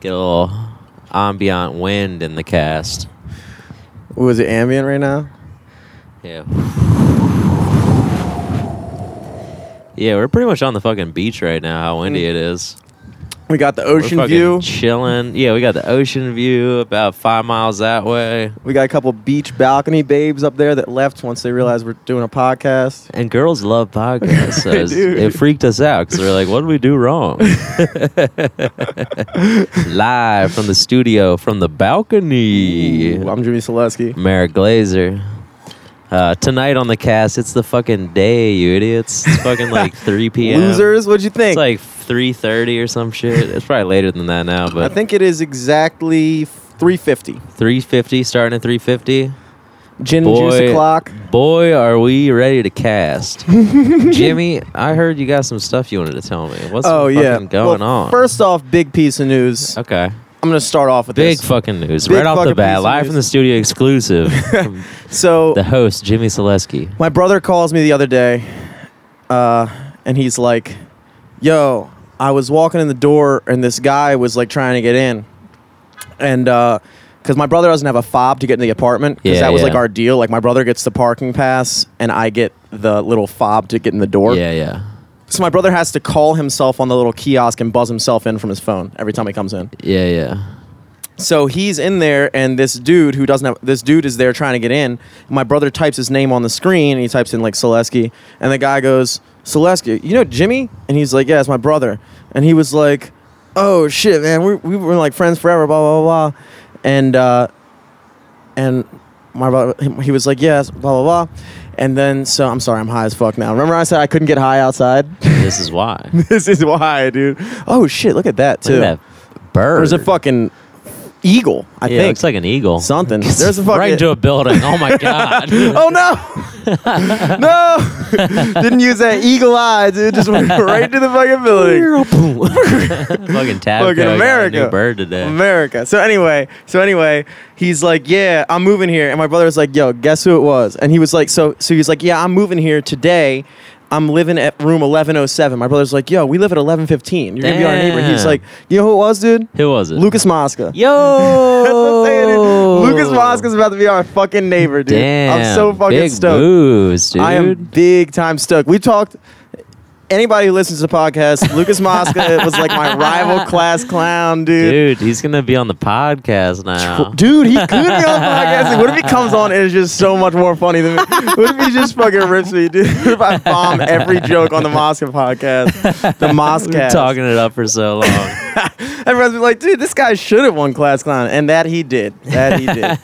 Get a little ambient wind in the cast. Was it ambient right now? Yeah. Yeah, we're pretty much on the fucking beach right now. How windy mm. it is. We got the ocean view. chilling. Yeah, we got the ocean view about five miles that way. We got a couple beach balcony babes up there that left once they realized we're doing a podcast. And girls love podcasts. So it freaked us out because we're like, what did we do wrong? Live from the studio, from the balcony. Ooh, I'm Jimmy Selesky. Merrick Glazer. Uh, tonight on the cast, it's the fucking day, you idiots. It's fucking like 3 p.m. Losers, what'd you think? It's like 3.30 or some shit. It's probably later than that now, but I think it is exactly 350. 3.50, starting at 3.50. Gin and juice Boy. o'clock. Boy, are we ready to cast. Jimmy, I heard you got some stuff you wanted to tell me. What's Oh fucking yeah. going Well, on? First off, big piece of news. okay. I'm gonna start off with this. Big this. fucking news. Big right off the fucking piece bat, of live news. from the studio exclusive. from So the host, Jimmy Selesky. my brother calls me the other day, uh, and he's like, "Yo, I was walking in the door, and this guy was like trying to get in, and because my brother doesn't have a fob to get in the apartment, because Yeah, that was yeah. like our deal. Like my brother gets the parking pass, and I get the little fob to get in the door. Yeah, yeah. So my brother has to call himself on the little kiosk and buzz himself in from his phone every time he comes in. Yeah, yeah. So he's in there, and this dude who doesn't have this dude is there trying to get in. My brother types his name on the screen, and he types in like Selesky, and the guy goes, "Selesky, you know Jimmy?" And he's like, "Yeah, it's my brother." And he was like, "Oh shit, man, we we were like friends forever." Blah blah blah, blah. and uh, and my brother he was like, "Yes," blah blah blah. And then, so I'm sorry, I'm high as fuck now. Remember, I said I couldn't get high outside. This is why. this is why, dude. Oh shit, look at that too. Look at that bird. There's a fucking eagle. I yeah, think looks like an eagle. something. There's a fucking. right into a building. Oh my god. oh no! no! Didn't use that eagle eye, dude. Just went right into the fucking building. fucking tab. Fucking America. Bird today. America. So anyway, so anyway, he's like, "Yeah, I'm moving here," and my brother was like, "Yo, guess who it was?" And he was like, "So, so he's like, yeah, I'm moving here today." I'm living at room 1107. My brother's like, yo, we live at 1115. You're going to be our neighbor. He's like, you know who it was, dude? Who was it? Lucas Mosca. Yo. That's what I'm saying, dude. Lucas Mosca's about to be our fucking neighbor, dude. Damn. I'm so fucking big stoked. moves, dude. I am big time stoked. We talked. Anybody who listens to the podcast, Lucas Mosca was like my rival class clown, dude. Dude, he's gonna be on the podcast now. Dude, he could be on the podcast. What if he comes on and is just so much more funny than me? What if he just fucking rips me, dude? What if I bomb every joke on the Mosca podcast? The Mosca. talking it up for so long. Everyone's been like, dude, this guy should have won class clown. And that he did. That he did.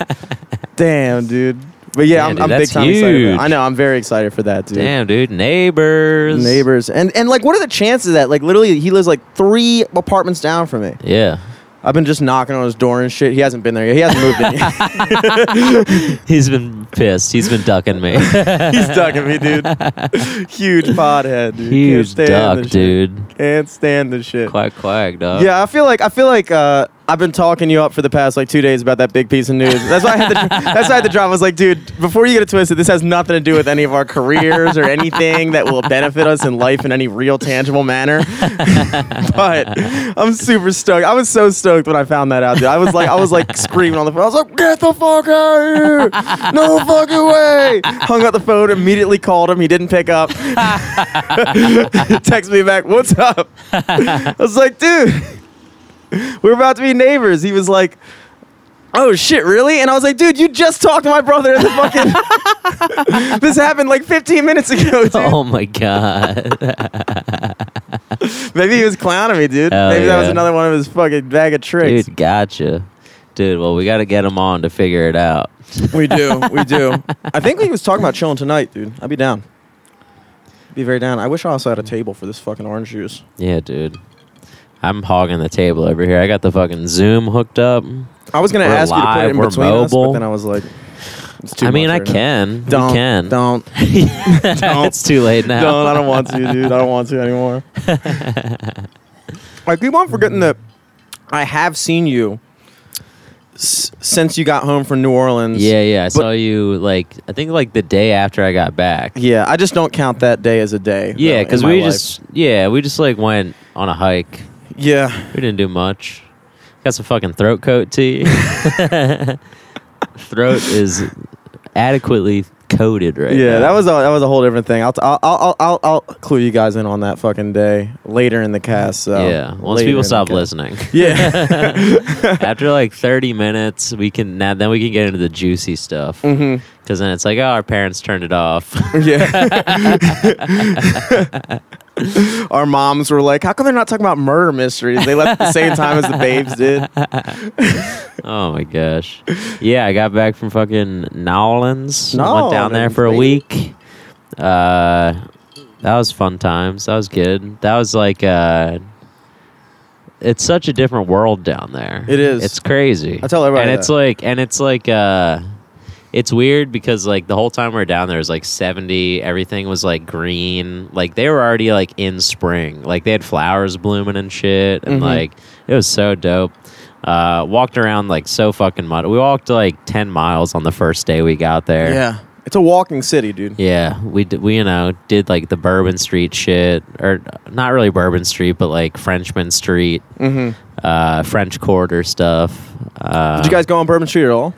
Damn, dude. But yeah, I'm, dude, I'm big that's time excited. Huge. I know, I'm very excited for that, dude. Damn, dude, neighbors. Neighbors. And and like what are the chances of that? Like literally he lives like three apartments down from me. Yeah, I've been just knocking on his door and shit. He hasn't been there yet. He hasn't moved in yet. he's been pissed. He's been ducking me. He's ducking me, dude. Huge podhead, dude. Can't Huge stand duck, shit. dude. Can't stand the shit. Quack quack, dog. Yeah, I feel like I feel like uh, I've been talking you up for the past like two days about that big piece of news. That's why I had to. that's why I had. I was like, dude, before you get it twisted, this has nothing to do with any of our careers or anything that will benefit us in life in any real tangible manner. but I'm super stoked. I was so stoked when I found that out. Dude. I was like, I was like screaming on the phone. I was like, get the fuck out of here! No fucking way! Hung up the phone. Immediately called him. He didn't pick up. Text me back. What's up? I was like, dude, we're about to be neighbors. He was like, oh shit, really? And I was like, dude, you just talked to my brother in the fucking. this happened like 15 minutes ago, dude. Oh my god. Maybe he was clowning me, dude. Hell Maybe that was yeah. another one of his fucking bag of tricks. Dude, gotcha. Dude, well, we got to get him on to figure it out. We do, we do. I think he was talking about chilling tonight, dude. I'd be down. Be very down. I wish I also had a table for this fucking orange juice. Yeah, dude. I'm hogging the table over here. I got the fucking Zoom hooked up. I was gonna We're ask you to put it in we're between us, but mobile. then I was like, it's too I mean, I right now. can. Don't, we can. don't, it's too late now. don't. I don't want to, dude. I don't want to anymore. Like people I keep on forgetting that I have seen you s- since you got home from New Orleans. Yeah, yeah. I saw you like I think like the day after I got back. Yeah, I just don't count that day as a day. Yeah, because we life. just yeah we just like went on a hike. Yeah. We didn't do much. Got some fucking throat coat tea. throat is adequately coated right yeah, now. that was a that was a whole different thing. I'll t- I'll, I'll I'll I'll clue you guys in on that fucking day later in the cast. So yeah. Once later in people the stop cast. listening, Yeah. after like 30 minutes, we can now then we can get into the juicy stuff hmm because then it's like, oh, our parents turned it off. Yeah. Our moms were like, "How come they're not talking about murder mysteries? They left at the same time as the babes did." oh my gosh. Yeah, I got back from fucking New Nolans. Went down there for a week. Uh, that was fun times. That was good. That was like uh, it's such a different world down there. It is. It's crazy. I tell everybody and it's that. like and it's like uh it's weird because like the whole time we are down there it was like 70 everything was like green. Like they were already like in spring. Like they had flowers blooming and shit and Mhm. like it was so dope. Uh walked around like so fucking much we walked like 10 miles on the first day we got there. Yeah, it's a walking city, dude. yeah, we did, we you know did like the Bourbon Street shit, or not really Bourbon Street, but like Frenchmen Street, hmm uh, French Quarter stuff. Uh, Did you guys go on Bourbon Street at all?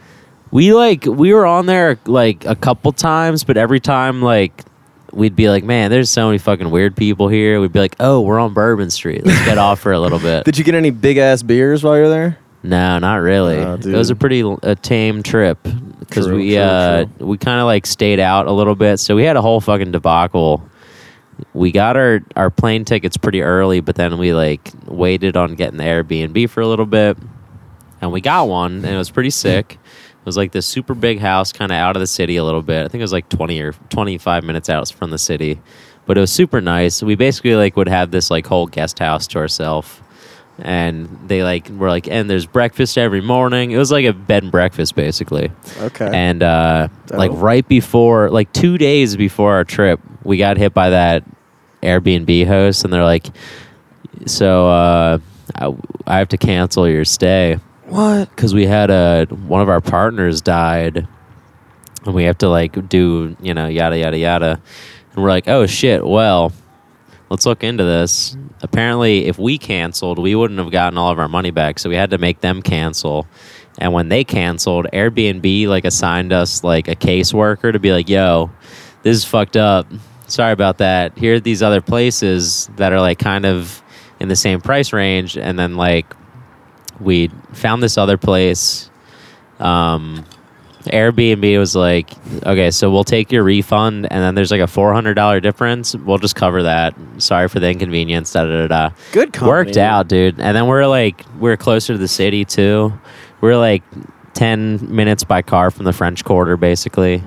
We like we were on there like a couple times, but every time like we'd be like, man, there's so many fucking weird people here. We'd be like, oh, we're on Bourbon Street. Let's get off for a little bit. Did you get any big ass beers while you're there? No, not really. Oh, it was a pretty a tame trip because we true, uh true. we kind of like stayed out a little bit, so we had a whole fucking debacle. We got our our plane tickets pretty early, but then we like waited on getting the Airbnb for a little bit, and we got one, and it was pretty sick. It was like this super big house, kind of out of the city a little bit. I think it was like twenty or twenty five minutes out from the city, but it was super nice. We basically like would have this like whole guest house to ourselves and they like were like and there's breakfast every morning it was like a bed and breakfast basically Okay. and uh Dope. like right before like two days before our trip we got hit by that airbnb host and they're like so uh i, I have to cancel your stay what? because we had a one of our partners died and we have to like do you know yada yada yada. And we're like oh shit well let's look into this. Apparently if we canceled we wouldn't have gotten all of our money back so we had to make them cancel. And when they canceled airbnb like assigned us like a caseworker to be like yo this is fucked up. Sorry about that. Here are these other places that are like kind of in the same price range and then like we found this other place. Um, Airbnb was like, okay, so we'll take your refund, and then there's like a four hundred dollar difference. We'll just cover that. Sorry for the inconvenience. Da da da. da. Good company. Worked out, dude. And then we're like, we're closer to the city too. We're like ten minutes by car from the French Quarter, basically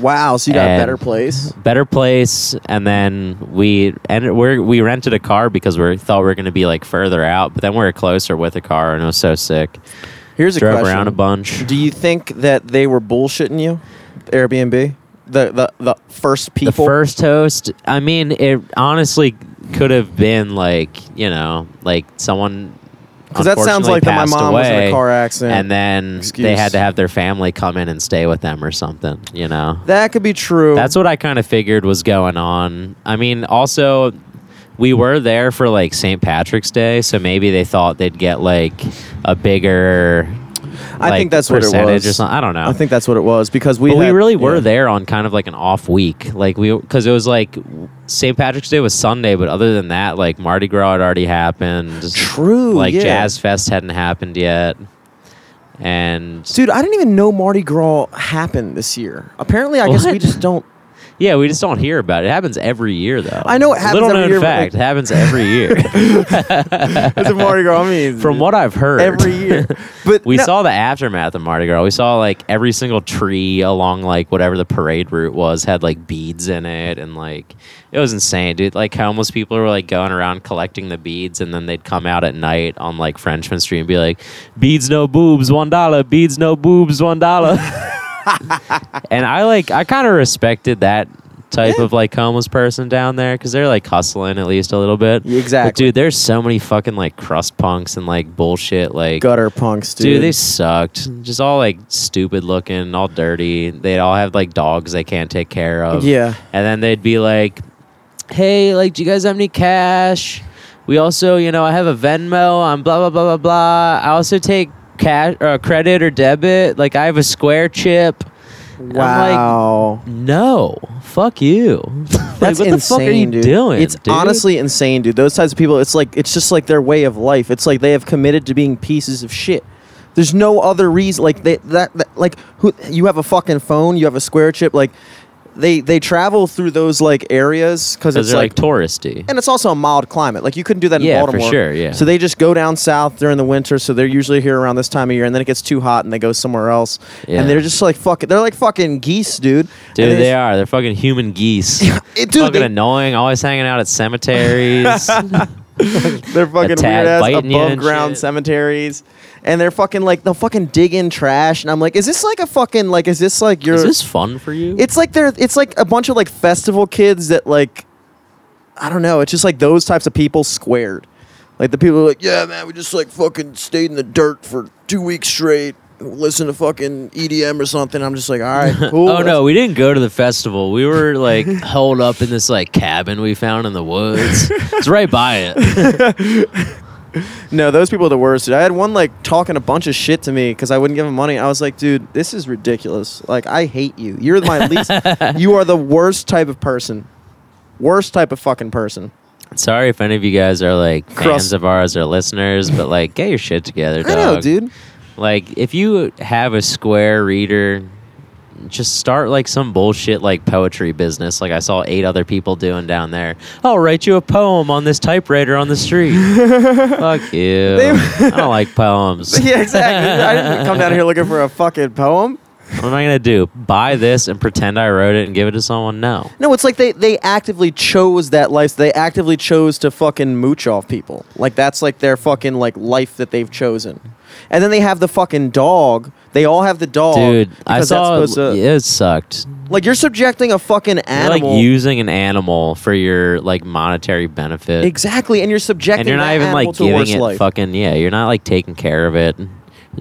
Wow. So you got a And- better place. better place and then we and we we rented a car because we thought we were going to be like further out but then we were closer with a car and it was so sick Here's a drove question. around a bunch Do you think that they were bullshitting you, Airbnb? The the the first people. the first host i mean it honestly could have been like you know like someone because that sounds like that my mom was in a car accident. and then Excuse. they had to have their family come in and stay with them or something you know that could be true. That's what I kind of figured was going on. I mean, also, we were there for like St. Patrick's Day, so maybe they thought they'd get like a bigger. I like, think that's what it was. Or something. I don't know. I think that's what it was because we. but we really were yeah. there on kind of like an off week, like we because it was like St. Patrick's Day was Sunday, but other than that, like Mardi Gras had already happened. True. like yeah. Jazz Fest hadn't happened yet, and Dude, I didn't even know Mardi Gras happened this year. Apparently, I guess we just don't. Yeah, we just don't hear about it. It happens every year, though. I know it happens Little every known year, but, fact, like- it happens every year. It's a Mardi Gras. I mean, From what I've heard, every year, but we no- saw the aftermath of Mardi Gras. We saw like every single tree along like whatever the parade route was had like beads in it, and like it was insane, dude. Like homeless people were like going around collecting the beads, and then they'd come out at night on like Frenchmen Street and be like, "Beads no boobs, one dollar. Beads no boobs, one dollar." and I like I kind of respected that type of like homeless person down there because they're like hustling at least a little bit. But exactly. dude, there's so many fucking like crust punks and like bullshit like gutter punks, dude. Dude, they sucked. Just all like stupid looking, all dirty. They'd all have like dogs they can't take care of. yeah. And then they'd be like, "Hey, like, do you guys have any cash? we also, you know, I have a Venmo. I'm blah blah blah blah blah. I also take cash or credit or debit. Like I have a Square chip. I'm like, Wow. no, fuck you. Like, That's what the insane, fuck are you dude. doing? It's dude? honestly insane, dude. Those types of people, it's like it's just like their way of life. It's like they have committed to being pieces of shit. There's no other reason. Like they, that, that, like who you have a fucking phone, you have a square chip. Like they they travel through those like areas because it's they're like, like, touristy. and it's also a mild climate. Like you couldn't do that in Yeah, for Baltimore. sure, yeah. So they just go down south during the winter. So they're usually here around this time of year, and then it gets too hot, and they go somewhere else. Yeah. And they're just like fucking. They're like fucking geese, dude. Dude, And they just- are. They're fucking human geese. It- dude, fucking they- annoying. Always hanging out at cemeteries. They're fucking weird ass above ground shit. cemeteries. And they're fucking like they'll fucking dig in trash and I'm like, is this like a fucking like is this like your Is this fun for you? It's like they're it's like a bunch of like festival kids that like I don't know, it's just like those types of people squared. Like the people are like, Yeah man, we just like fucking stayed in the dirt for two weeks straight. Listen to fucking EDM or something. I'm just like, all right, cool. oh no, we didn't go to the festival. We were like holed up in this like cabin we found in the woods. It's right by it. No, those people are the worst. Dude. I had one like talking a bunch of shit to me because I wouldn't give him money. I was like, dude, this is ridiculous. Like, I hate you. You're my least. you are the worst type of person. Worst type of fucking person. Sorry if any of you guys are like fans Cross- of ours or listeners, but like get your shit together, dog. I know, dude. Like if you have a Square reader, just start like some bullshit like poetry business. Like I saw eight other people doing down there. I'll write you a poem on this typewriter on the street. Fuck you. I don't like poems. yeah, exactly. I didn't come down here looking for a fucking poem. What am I gonna do? Buy this and pretend I wrote it and give it to someone? No. No, it's like they they actively chose that life. They actively chose to fucking mooch off people. Like that's like their fucking like life that they've chosen. And then they have the fucking dog. They all have the dog. Dude, I because that's saw supposed to- it sucked. Like you're subjecting a fucking You're animal. like using an animal for your like monetary benefit. exactly, and you're subjecting and you're not that even animal like to a giving it life. fucking yeah. You're not like taking care of it.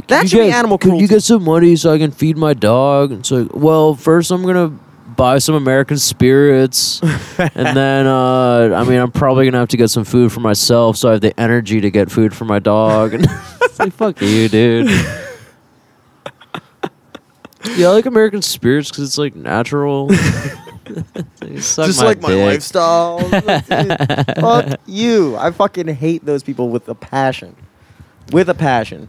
That should be animal Can you cruelty." get some money so I can feed my dog? It's like, well, first I'm gonna buy some American spirits, and then uh, I mean I'm probably gonna have to get some food for myself so I have the energy to get food for my dog. And it's like, fuck you, dude. Yeah, I like American spirits because it's like natural. You suck Just like my dick. lifestyle. Fuck you. I fucking hate those people with a passion. With a passion.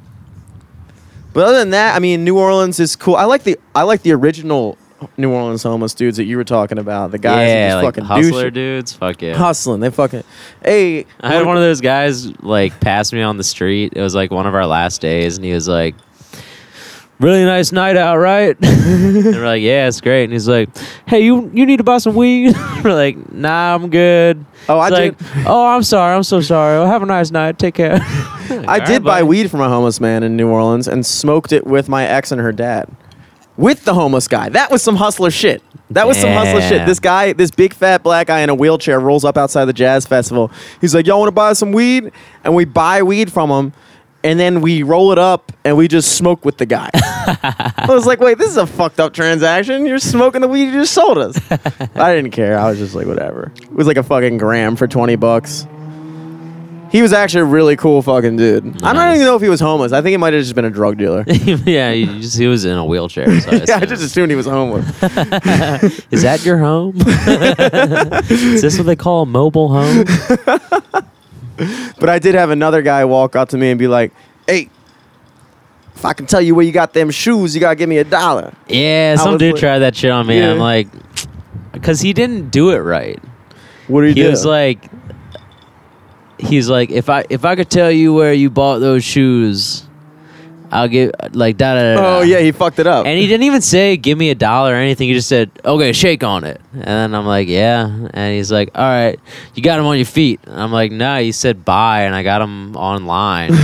But other than that, I mean, New Orleans is cool. I like the I like the original New Orleans homeless dudes that you were talking about. The guys that yeah, just like fucking hustler douche- dudes. Fuck yeah. hustling. They fucking hey. I had one of those guys like pass me on the street. It was like one of our last days, and he was like, "Really nice night out, right?" and we're like, "Yeah, it's great." And he's like, "Hey, you you need to buy some weed?" we're like, "Nah, I'm good." Oh, I He's did. like, "Oh, I'm sorry. I'm so sorry. Well, have a nice night. Take care." I did buy weed from a homeless man in New Orleans and smoked it with my ex and her dad. With the homeless guy. That was some hustler shit. That was some hustler shit. This guy, this big fat black guy in a wheelchair rolls up outside the jazz festival. He's like, Y'all want to buy some weed? And we buy weed from him. And then we roll it up and we just smoke with the guy. I was like, wait, this is a fucked up transaction. You're smoking the weed you just sold us. I didn't care. I was just like, whatever. It was like a fucking gram for 20 bucks. He was actually a really cool fucking dude. I don't Nice. even know if he was homeless. I think he might have just been a drug dealer. yeah, he, just, he was in a wheelchair. So I yeah, I just assumed he was homeless. Is that your home? Is this what they call a mobile home? But I did have another guy walk up to me and be like, "Hey, if I can tell you where you got them shoes, you gotta give me a dollar." Yeah, some was dude like- tried that shit on me. I'm like, because he didn't do it right. What doing? he do? was like he's like if i if i could tell you where you bought those shoes i'll give like da da da. "Oh yeah, he fucked it up." and he didn't even say give me a dollar or anything he just said okay shake on it and then i'm like yeah and he's like all right you got them on your feet and i'm like nah you said buy and i got them online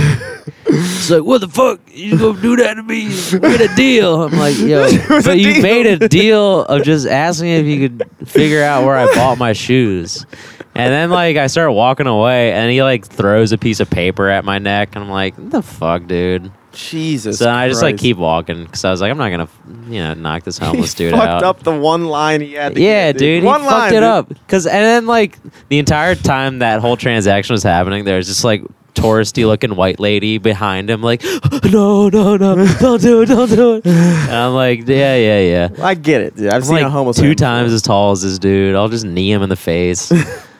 He's like, what the fuck? You gonna do that to me? We had a deal. I'm like, yo, but you deal. made a deal of just asking if you could figure out where I bought my shoes. And then like I start walking away, and he like throws a piece of paper at my neck, and I'm like, what the fuck, dude? Jesus. So I just like Christ. keep walking because I was like, I'm not gonna, you know, knock this homeless He dude fucked out. up the one line he had. To yeah, get, dude, One he line, fucked it dude. up. Cause and then like the entire time that whole transaction was happening, there's just like touristy looking white lady behind him, like, no, no, no, don't do it, don't do it. And I'm like, yeah, yeah, yeah. I get it, dude. I've I'm seen like a homeless two before. times as tall as this dude. I'll just knee him in the face.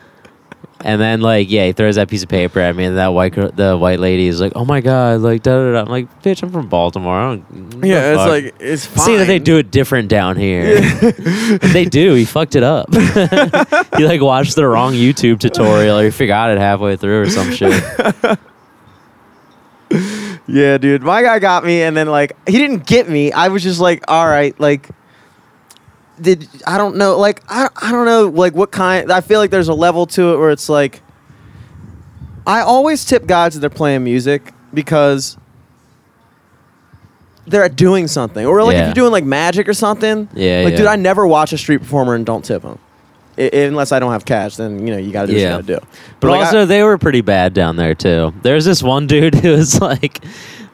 and then like yeah, he throws that piece of paper at me, and that white girl, the white lady is like, "Oh my god!" Like da da da. I'm like, "Bitch, I'm from Baltimore." I don't, Yeah, it's fuck." like it's fine. See that they do it different down here. they do. He fucked it up. he like watched the wrong YouTube tutorial, or he forgot it halfway through, or some shit. Yeah, dude. My guy got me, and then like he didn't get me. I was just like, all right, like. Did I don't know like I, I don't know like what kind I feel like there's a level to it where it's like I always tip guys that they're playing music because they're doing something or like if you're doing like magic or something Yeah, like yeah. dude I never watch a street performer and don't tip them I, unless I don't have cash then you know you gotta do Yeah. what you gotta do But like, I- also, they were pretty bad down there too. There's this one dude who was like,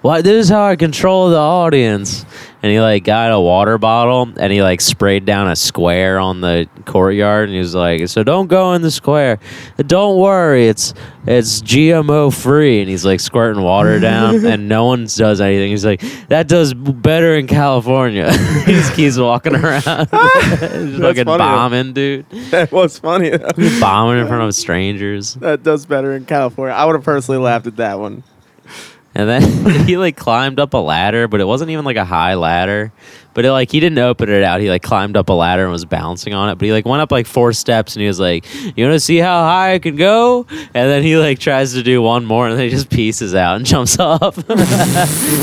"What? This is how I control the audience." And he like got a water bottle and he like sprayed down a square on the courtyard and he was like, "So don't go in the square. Don't worry, it's it's GMO free." And he's like squirting water down and no one does anything. He's like, "That does better in California." he just keeps walking around, fucking funny. bombing, dude. that was funny though. bombing in front of strangers. that does better in California I would have personally laughed at that one And then he like climbed up a ladder, but it wasn't even like a high ladder. But it, like he didn't open it out. He like climbed up a ladder and was bouncing on it. But he like went up like four steps and he was like, "You want to see how high I can go?" And then he like tries to do one more and then he just pieces out and jumps off.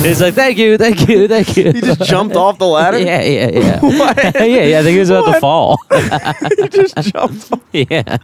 He's like, "Thank you, thank you, thank you." he just jumped off the ladder Yeah, yeah, yeah. What? yeah, yeah. I think he was about to fall. he just jumped off. yeah.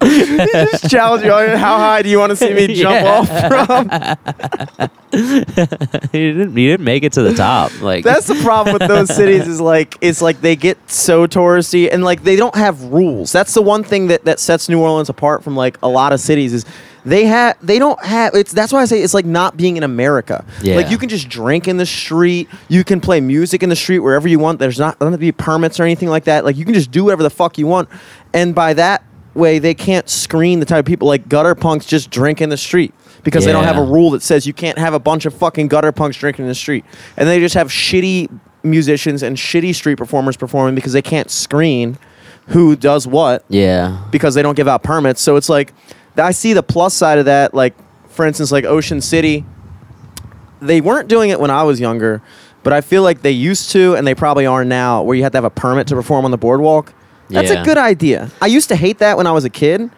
he just challenged you oh, how high do you want to see me jump Yeah. off from he didn't. He didn't make it to the top. Like That's the problem with those cities is like it's like they get so touristy and like they don't have rules. That's the one thing that, that sets New Orleans apart from like a lot of cities is they have they don't have it's that's why I say it's like not being in America. Yeah. Like you can just drink in the street, you can play music in the street wherever you want. There's not have to be permits or anything like that. Like you can just do whatever the fuck you want. And by that way they can't screen the type of people like gutter punks just drink in the street because they don't have a rule that says you can't have a bunch of fucking gutter punks drinking in the street. And they just have shitty musicians and shitty street performers performing because they can't screen who does what yeah. because they don't give out permits. So it's like I see the plus side of that. Like for instance, like Ocean City, they weren't doing it when I was younger, but I feel like they used to, and they probably are now, where you have to have a permit to perform on the boardwalk. That's Yeah. a good idea. I used to hate that when I was a kid.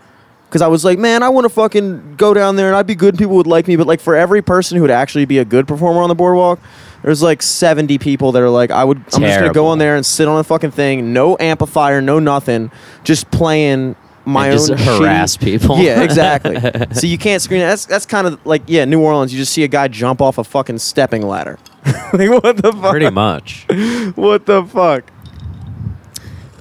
Because I was like, man, I want to fucking go down there and I'd be good. and People would like me. But like for every person who would actually be a good performer on the boardwalk, there's like 70 people that are like, I would, I'm just gonna go Terrible. on there and sit on the fucking thing, no amplifier, no nothing, just playing my And own just shitty- harass people. Yeah, exactly. so you can't screen it. That's that's kind of like yeah, New Orleans. You just see a guy jump off a fucking stepping ladder. like what the fuck? Pretty much. What the fuck?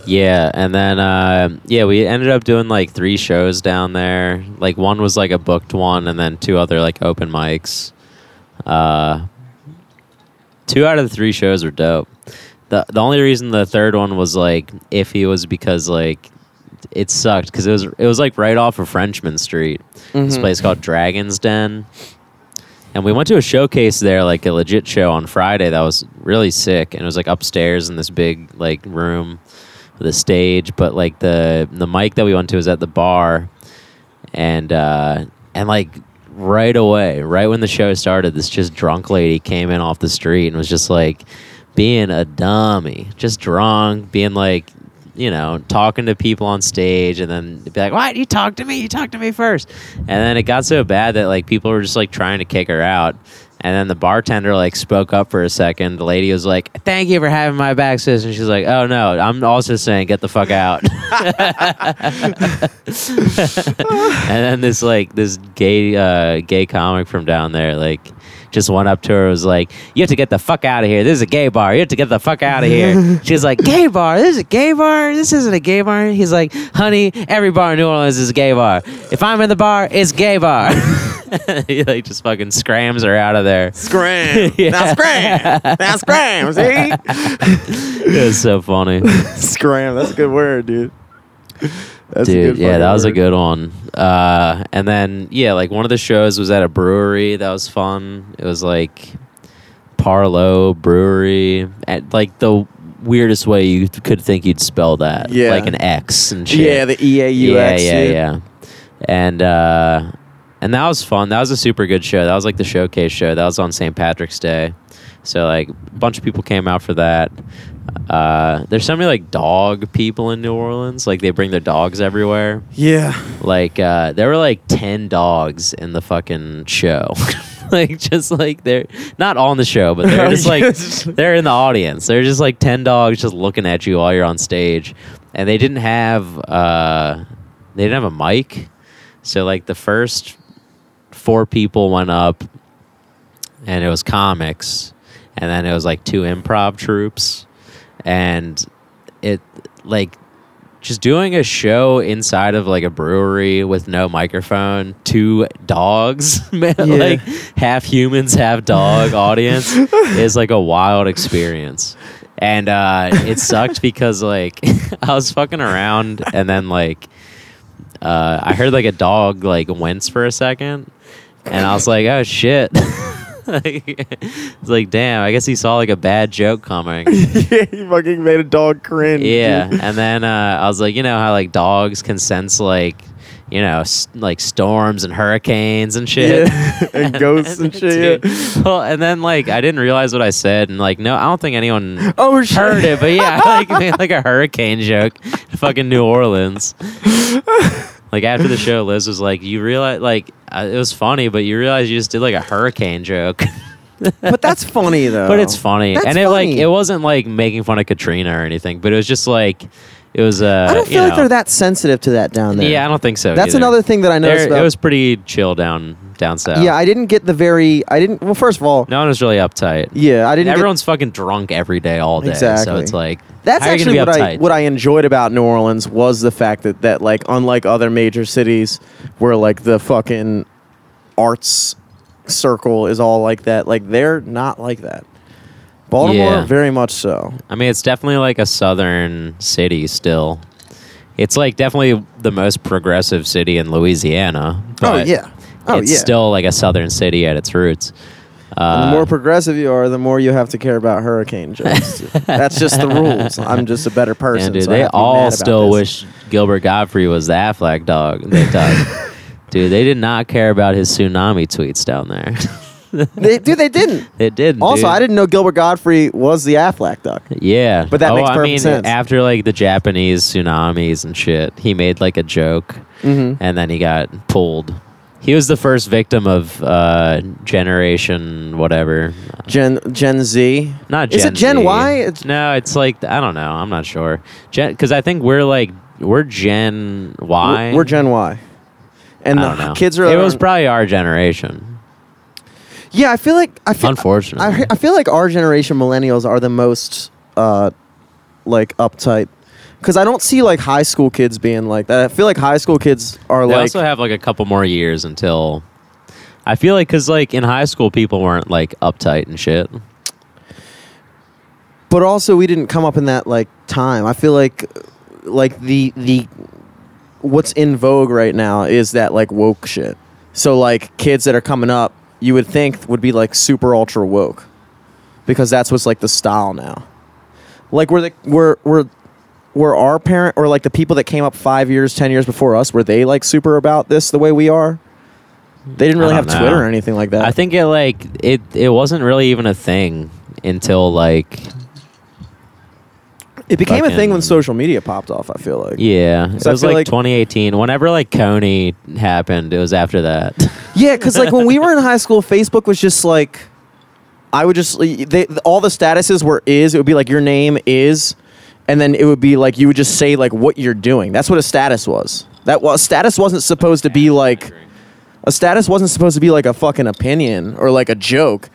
Yeah, and then uh, yeah, we ended up doing like three shows down there. Like one was like a booked one, and then two other like open mics. Uh, two out of the three shows were dope. the The only reason the third one was like iffy was because like it sucked because it was it was like right off of Frenchmen Street. This Mhm. place called Dragon's Den. And we went to a showcase there, like a legit show on Friday that was really sick. And it was like upstairs in this big like room a stage. But like the the mic that we went to was at the bar and uh and like right away, right when the show started, this just drunk lady came in off the street and was just like being a dummy. Just drunk, being like you know, talking to people on stage and then be like, What? You talk to me, you talk to me first. And then it got so bad that like people were just like trying to kick her out. And then the bartender like spoke up for a second. The lady was like, "Thank you for having my back, sis." And she's like, "Oh no, I'm also saying get the fuck out." and then this like this gay uh, gay comic from down there, like just went up to her and was like, You have to get the fuck out of here. This is a gay bar. You have to get the fuck out of here. She's like, Gay bar? This is a gay bar? This isn't a gay bar. He's like, Honey, every bar in New Orleans is a gay bar. If I'm in the bar, it's gay bar. he like just fucking scrams her out of there. Scram. Yeah. Now scram. Now scram. See? It was so funny. scram. That's a good word, dude. That's Dude, yeah, that was a good one. Uh, and then yeah, like one of the shows was at a brewery. That was fun. It was like Parleaux Brewery at like the weirdest way you could think you'd spell that. Yeah. like an X and shit. Yeah, the E A U yeah, yeah, yeah. And uh, and that was fun. That was a super good show. That was like the showcase show. That was on St. Patrick's Day. So like a bunch of people came out for that. Uh, there's so many like dog people in New Orleans. Like they bring their dogs everywhere. Yeah. Like uh, there were like ten dogs in the fucking show. like just like they're not on the show, but they're just like they're in the audience. They're just like ten dogs just looking at you while you're on stage, and they didn't have uh, they didn't have a mic, so like the first four people went up, and it was comics, and then it was like two improv troops, and it like just doing a show inside of like a brewery with no microphone, two dogs, man, like half humans, half dog audience is like a wild experience. And uh, it sucked because like I was fucking around and then like uh, I heard like a dog like wince for a second and I was like, oh shit. Like, it's like, damn, I guess he saw like a bad joke coming. yeah, you fucking made a dog cringe. Yeah, and then uh, I was like, you know how like dogs can sense like, you know, s- like storms and hurricanes and shit. Yeah, and ghosts and shit. Dude, Well, and then like I didn't realize what I said, and like no, I don't think anyone Oh shit. heard it, but yeah, I like made like a hurricane joke, in fucking New Orleans. Like after the show, Liz was like, "You realize like it was funny, but you realize you just did like a hurricane joke." But that's funny though. but it's funny, That's and it like funny. it wasn't like making fun of Katrina or anything, but it was just like it was. Uh, I don't you feel like know- they're that sensitive to that down there. Yeah, I don't think so. That's either. another thing that I noticed about. It was pretty chill down down south. yeah, I didn't get the very. I didn't. Well, first of all, no one was really uptight. yeah, I didn't. get, Everyone's fucking drunk every day, all day. Exactly. So it's like That's how are you actually what be I what I enjoyed about New Orleans was the fact that that like unlike other major cities where like the fucking arts circle is all like that, like they're not like that. Baltimore, Yeah. very much so. I mean, it's definitely like a southern city still. It's like definitely the most progressive city in Louisiana. oh yeah, oh it's yeah. still like a southern city at its roots. Uh, the more progressive you are, the more you have to care about hurricane jokes. That's just the rules. I'm just a better person. and dude, so they have to be mad all still wish Gilbert Gottfried was the Aflac dog. They thought, dude, they did not care about his tsunami tweets down there. They, dude, they didn't. It did. Also, I didn't know Gilbert Gottfried was the Aflac duck. Yeah, But that oh, makes I perfect mean, sense. After like the Japanese tsunamis and shit, he made like a joke, Mm-hmm. and then he got pulled. He was the first victim of uh, generation whatever. Gen Gen Z. Not Gen Is it Gen Z. Y? It's- no, it's like I don't know. I'm not sure. Gen because I think we're like we're Gen Y. We're, we're Gen Y. And I the kids are. It was probably our generation. Yeah, I feel like I feel. Unfortunately. I, I feel like our generation millennials are the most uh, like uptight because I don't see like high school kids being like that. I feel like high school kids are like. They like also have like a couple more years until. I feel like because like in high school people weren't like uptight and shit. but also we didn't come up in that like time. I feel like like the the what's in vogue right now is that like woke shit. So like kids that are coming up, you would think would be like super ultra woke because that's what's like the style now. Like were the were were were our parent or like the people that came up five years, ten years before us, were they like super about this the way we are? They didn't really have don't Twitter or anything like that. I think it like it it wasn't really even a thing until like it became a thing when social media popped off. I feel like. yeah it So I was feel like, like- 2018 whenever like Kony happened it was after that Yeah, because like when we were in high school, Facebook was just like, I would just they all the statuses were is. It would be like your name is, and then it would be like you would just say like what you're doing. That's what a status was. That was status wasn't supposed to be like. A status wasn't supposed to be like a fucking opinion or like a joke.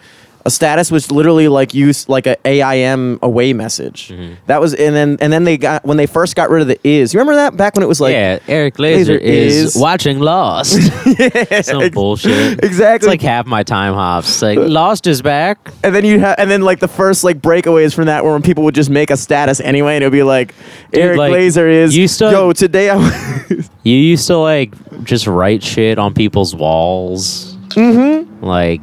A status was literally like use like a AIM away message. Mm-hmm. That was and then and then they got when they first got rid of the is. You remember that back when it was like yeah, Eric Laser, Laser is, is- watching Lost. Some ex- bullshit. Exactly. It's like half my time hops. Like Lost is back. and then you have and then like the first like breakaways from that were when people would just make a status anyway and it would be like Dude, Eric like, Laser is you still- yo today I You used to like just write shit on people's walls. Mm-hmm. Like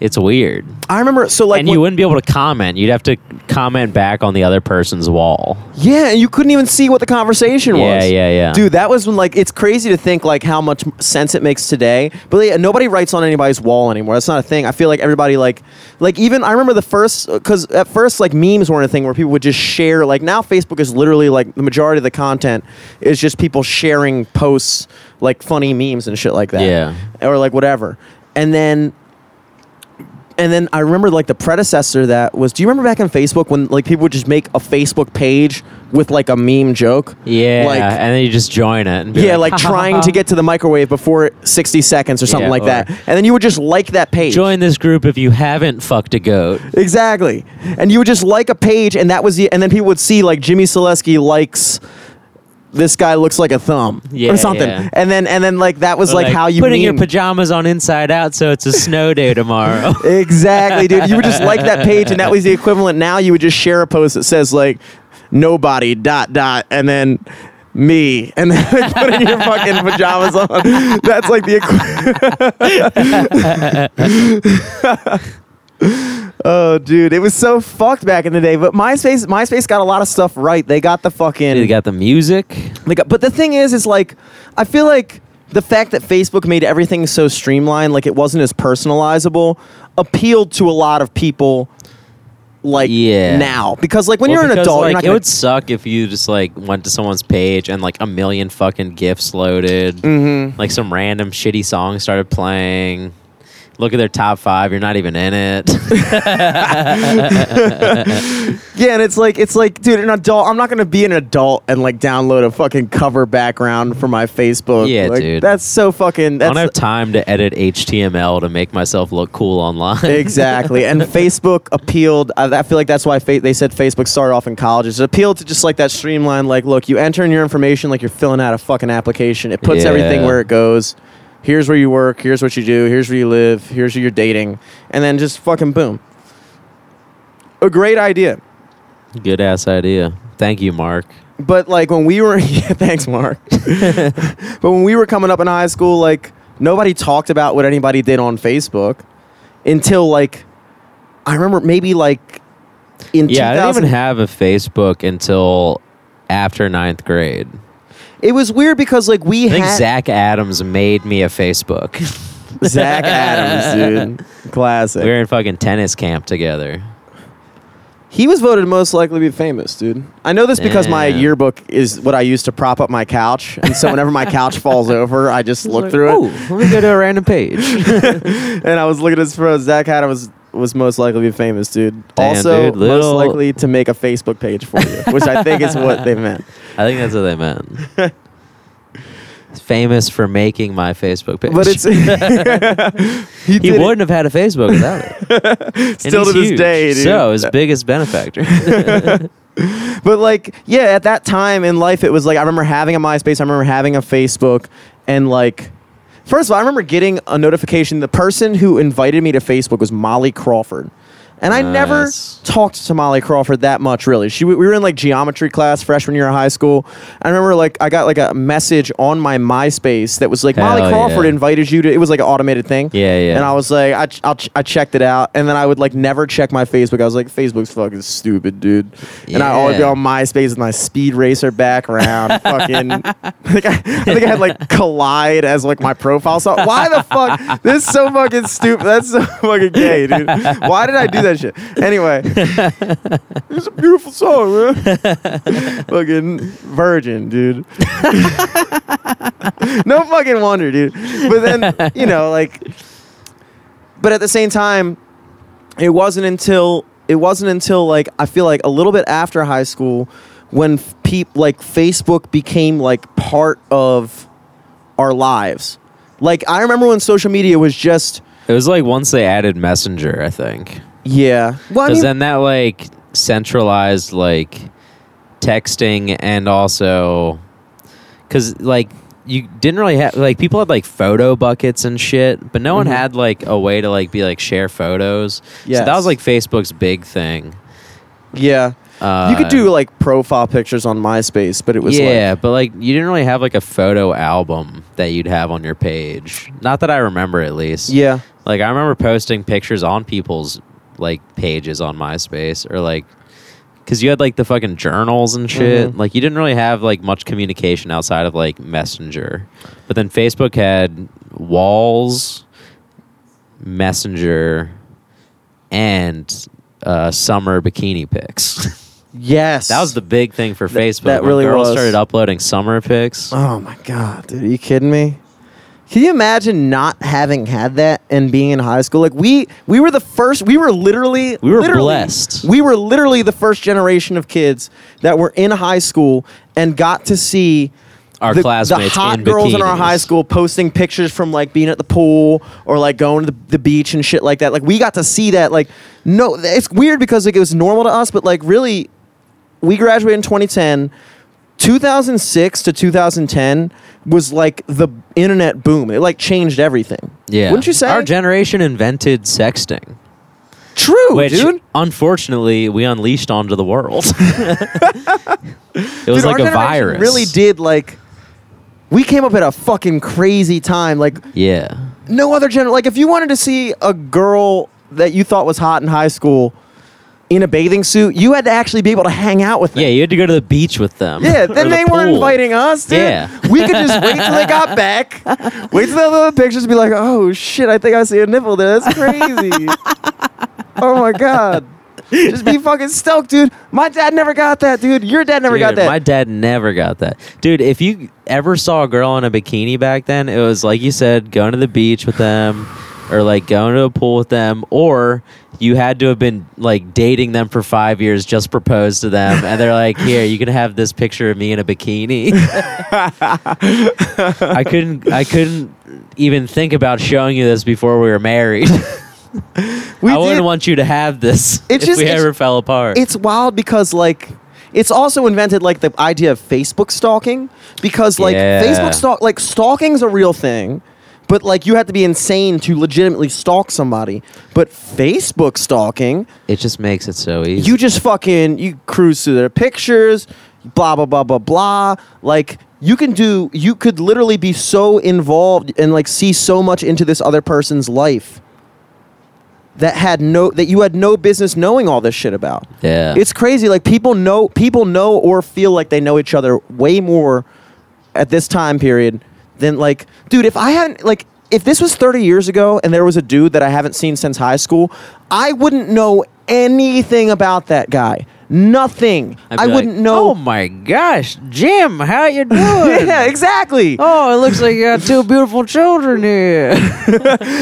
it's weird. I remember so like and when- you wouldn't be able to comment. You'd have to comment back on the other person's wall. Yeah, and you couldn't even see what the conversation Yeah, was. yeah, yeah. Yeah. Dude, that was when like it's crazy to think like how much sense it makes today. But yeah, nobody writes on anybody's wall anymore. That's not a thing. I feel like everybody like like even I remember the first because at first like memes weren't a thing where people would just share. Like now Facebook is literally like the majority of the content is just people sharing posts like funny memes and shit like that. Yeah. or like whatever. And then and then I remember like the predecessor that was. Do you remember back on Facebook when like people would just make a Facebook page with like a meme joke? Yeah, like and then you just join it. And yeah, like, like trying to get to the microwave before sixty seconds or something Yeah, like or- that, and then you would just like that page. join this group if you haven't fucked a goat. exactly, and you would just like a page, and that was the, and then people would see like Jimmy Selesky likes. This guy looks like a thumb, Yeah, or something, yeah. and then and then like that was Or, like, how you putting your meme- pajamas on inside out so it's a snow day tomorrow. Exactly, dude. You would just like that page, and that was the equivalent. Now you would just share a post that says like nobody dot dot, and then me, and then like, putting your fucking pajamas on. That's like the equivalent. oh, dude, it was so fucked back in the day. But MySpace, MySpace got a lot of stuff right. They got the fucking. they got the music. They got- but the thing is, is like, I feel like the fact that Facebook made everything so streamlined, like it wasn't as personalizable, appealed to a lot of people. Like Yeah. now, because like when Well, you're an adult, like, you're not it gonna, would suck if you just like went to someone's page and like a million fucking gifs loaded, Mhm. like some random shitty song started playing. Look at their top five. You're not even in it. yeah, and it's like it's like, dude, an adult. I'm not gonna be an adult and like download a fucking cover background for my Facebook. Yeah, Like, dude. that's so fucking. I don't have time to edit HTML to make myself look cool online. exactly. And Facebook appealed. I, I feel like that's why fa- they said Facebook started off in colleges. It appealed to just like that streamlined, like, look, you enter in your information like you're filling out a fucking application. It puts everything where it goes. Here's where you work. Here's what you do. Here's where you live. Here's who you're dating. And then just fucking boom. A great idea. Good ass idea. Thank you, Mark. But like when we were, yeah, thanks, Mark. but when we were coming up in high school, like nobody talked about what anybody did on Facebook until like I remember maybe like in Yeah, I didn't even have a Facebook until after ninth grade. It was weird because like we I think had Zach Adams made me a Facebook. Zach Adams, dude, classic. we were in fucking tennis camp together. He was voted most likely to be famous, dude. I know this because my Damn. yearbook is what I use to prop up my couch, and so whenever my couch falls over, I just look through Oh, it. let me go to a random page. and I was looking at his photos. Zach Adams was, most likely to be famous, dude. Damn, also, dude, little- most likely to make a Facebook page for you, which I think is what they meant. I think that's what they meant. Famous for making my Facebook page. But it's he, he did it. wouldn't have had a Facebook without it. And Still he's to this huge. day, dude. So his biggest benefactor. But like, yeah, at that time in life, it was like I remember having a MySpace. I remember having a Facebook, and like, first of all, I remember getting a notification. The person who invited me to Facebook was Molly Crawford. And I never Nice. talked to Molly Crawford that much, really. She we were in like geometry class freshman year of high school. I remember like I got like a message on my MySpace that was like Molly Hell Crawford yeah. invited you to. It was like an automated thing. Yeah, yeah. And I was like, I, ch- I'll ch- I checked it out, and then I would like never check my Facebook. I was like, Facebook's fucking stupid, dude. And I always be Yeah. on MySpace with my Speed Racer background. fucking, I think I, I think I had like Collide as like my profile. So why the fuck? This is so fucking stupid. That's so fucking gay, dude. Why did I do that shit? Anyway, it's a beautiful song, man. fucking virgin, dude. no fucking wonder, dude. But then, you know, like, but at the same time, it wasn't until it wasn't until like I feel like a little bit after high school when peep like Facebook became like part of our lives. Like I remember when social media was just It was like once they added Messenger, I think. Yeah. Well, I Because mean, then that like centralized like texting and also because like you didn't really have like people had like Photobuckets and shit, but no one Mhm. had like a way to like be like share photos. So that Yes. was like Facebook's big thing. yeah. Uh, you could do like profile pictures on MySpace, but it was yeah, like but like you didn't really have like a photo album that you'd have on your page. Not that I remember, at least. yeah. Like I remember posting pictures on people's like pages on MySpace or like because you had like the fucking journals and shit. Mhm. Like you didn't really have like much communication outside of like Messenger, but then Facebook had walls, Messenger, and uh, summer bikini pics. Yes. that was the big thing for Facebook. that when really girls was. started uploading summer pics. Oh my god, dude! Are you kidding me? Can you imagine not having had that and being in high school? Like we we were the first. We were literally We were literally- blessed. We were literally the first generation of kids that were in high school and got to see Our the, classmates the hot in girls in our high school posting pictures from like being at the pool or like going to the, the beach and shit like that. Like we got to see that. Like no, it's weird because like it was normal to us, but like really, we graduated in 2010. 2006 to 2010 was like the internet boom. It like changed everything. Yeah, Wouldn't you say? our generation invented sexting? True, which dude. unfortunately we unleashed onto the world. it was Dude, like a virus. Really did like. We came up at a fucking crazy time. Like Yeah. no other gener like if you wanted to see a girl that you thought was hot in high school in a bathing suit, you had to actually be able to hang out with them. Yeah, you had to go to the beach with them. Yeah, then the they weren't inviting us, dude. Yeah. We could just wait till they got back, wait till the pictures be like, oh shit, I think I see a nipple there. That's crazy. oh my god. Just be fucking stoked, dude. My dad never got that, dude. Your dad never got that. My dad never got that. Dude, if you ever saw a girl in a bikini back then, it was like you said, going to the beach with them or like going to a pool with them or you had to have been like dating them for 5 years just proposed to them and they're like, "Here, you can have this picture of me in a bikini." I couldn't I couldn't even think about showing you this before we were married. we I wouldn't want you to have this It's if just- we ever fell apart. it's wild because like it's also invented like the idea of Facebook stalking because like Yeah. Facebook stalk like stalking's a real thing. But like you have to be insane to legitimately stalk somebody. But Facebook stalking, it just makes it so easy. you just fucking you cruise through their pictures, blah blah blah blah blah. Like you can do you could literally be so involved and like see so much into this other person's life that had no that you had no business knowing all this shit about. yeah. It's crazy. Like people know people know or feel like they know each other way more at this time period than like dude, if I hadn't like if this was 30 years ago and there was a dude that I haven't seen since high school, I wouldn't know anything about that guy. Nothing. I like, wouldn't know. Oh my gosh, Jim, how you doing? yeah, exactly. Oh, it looks like you got two beautiful children here.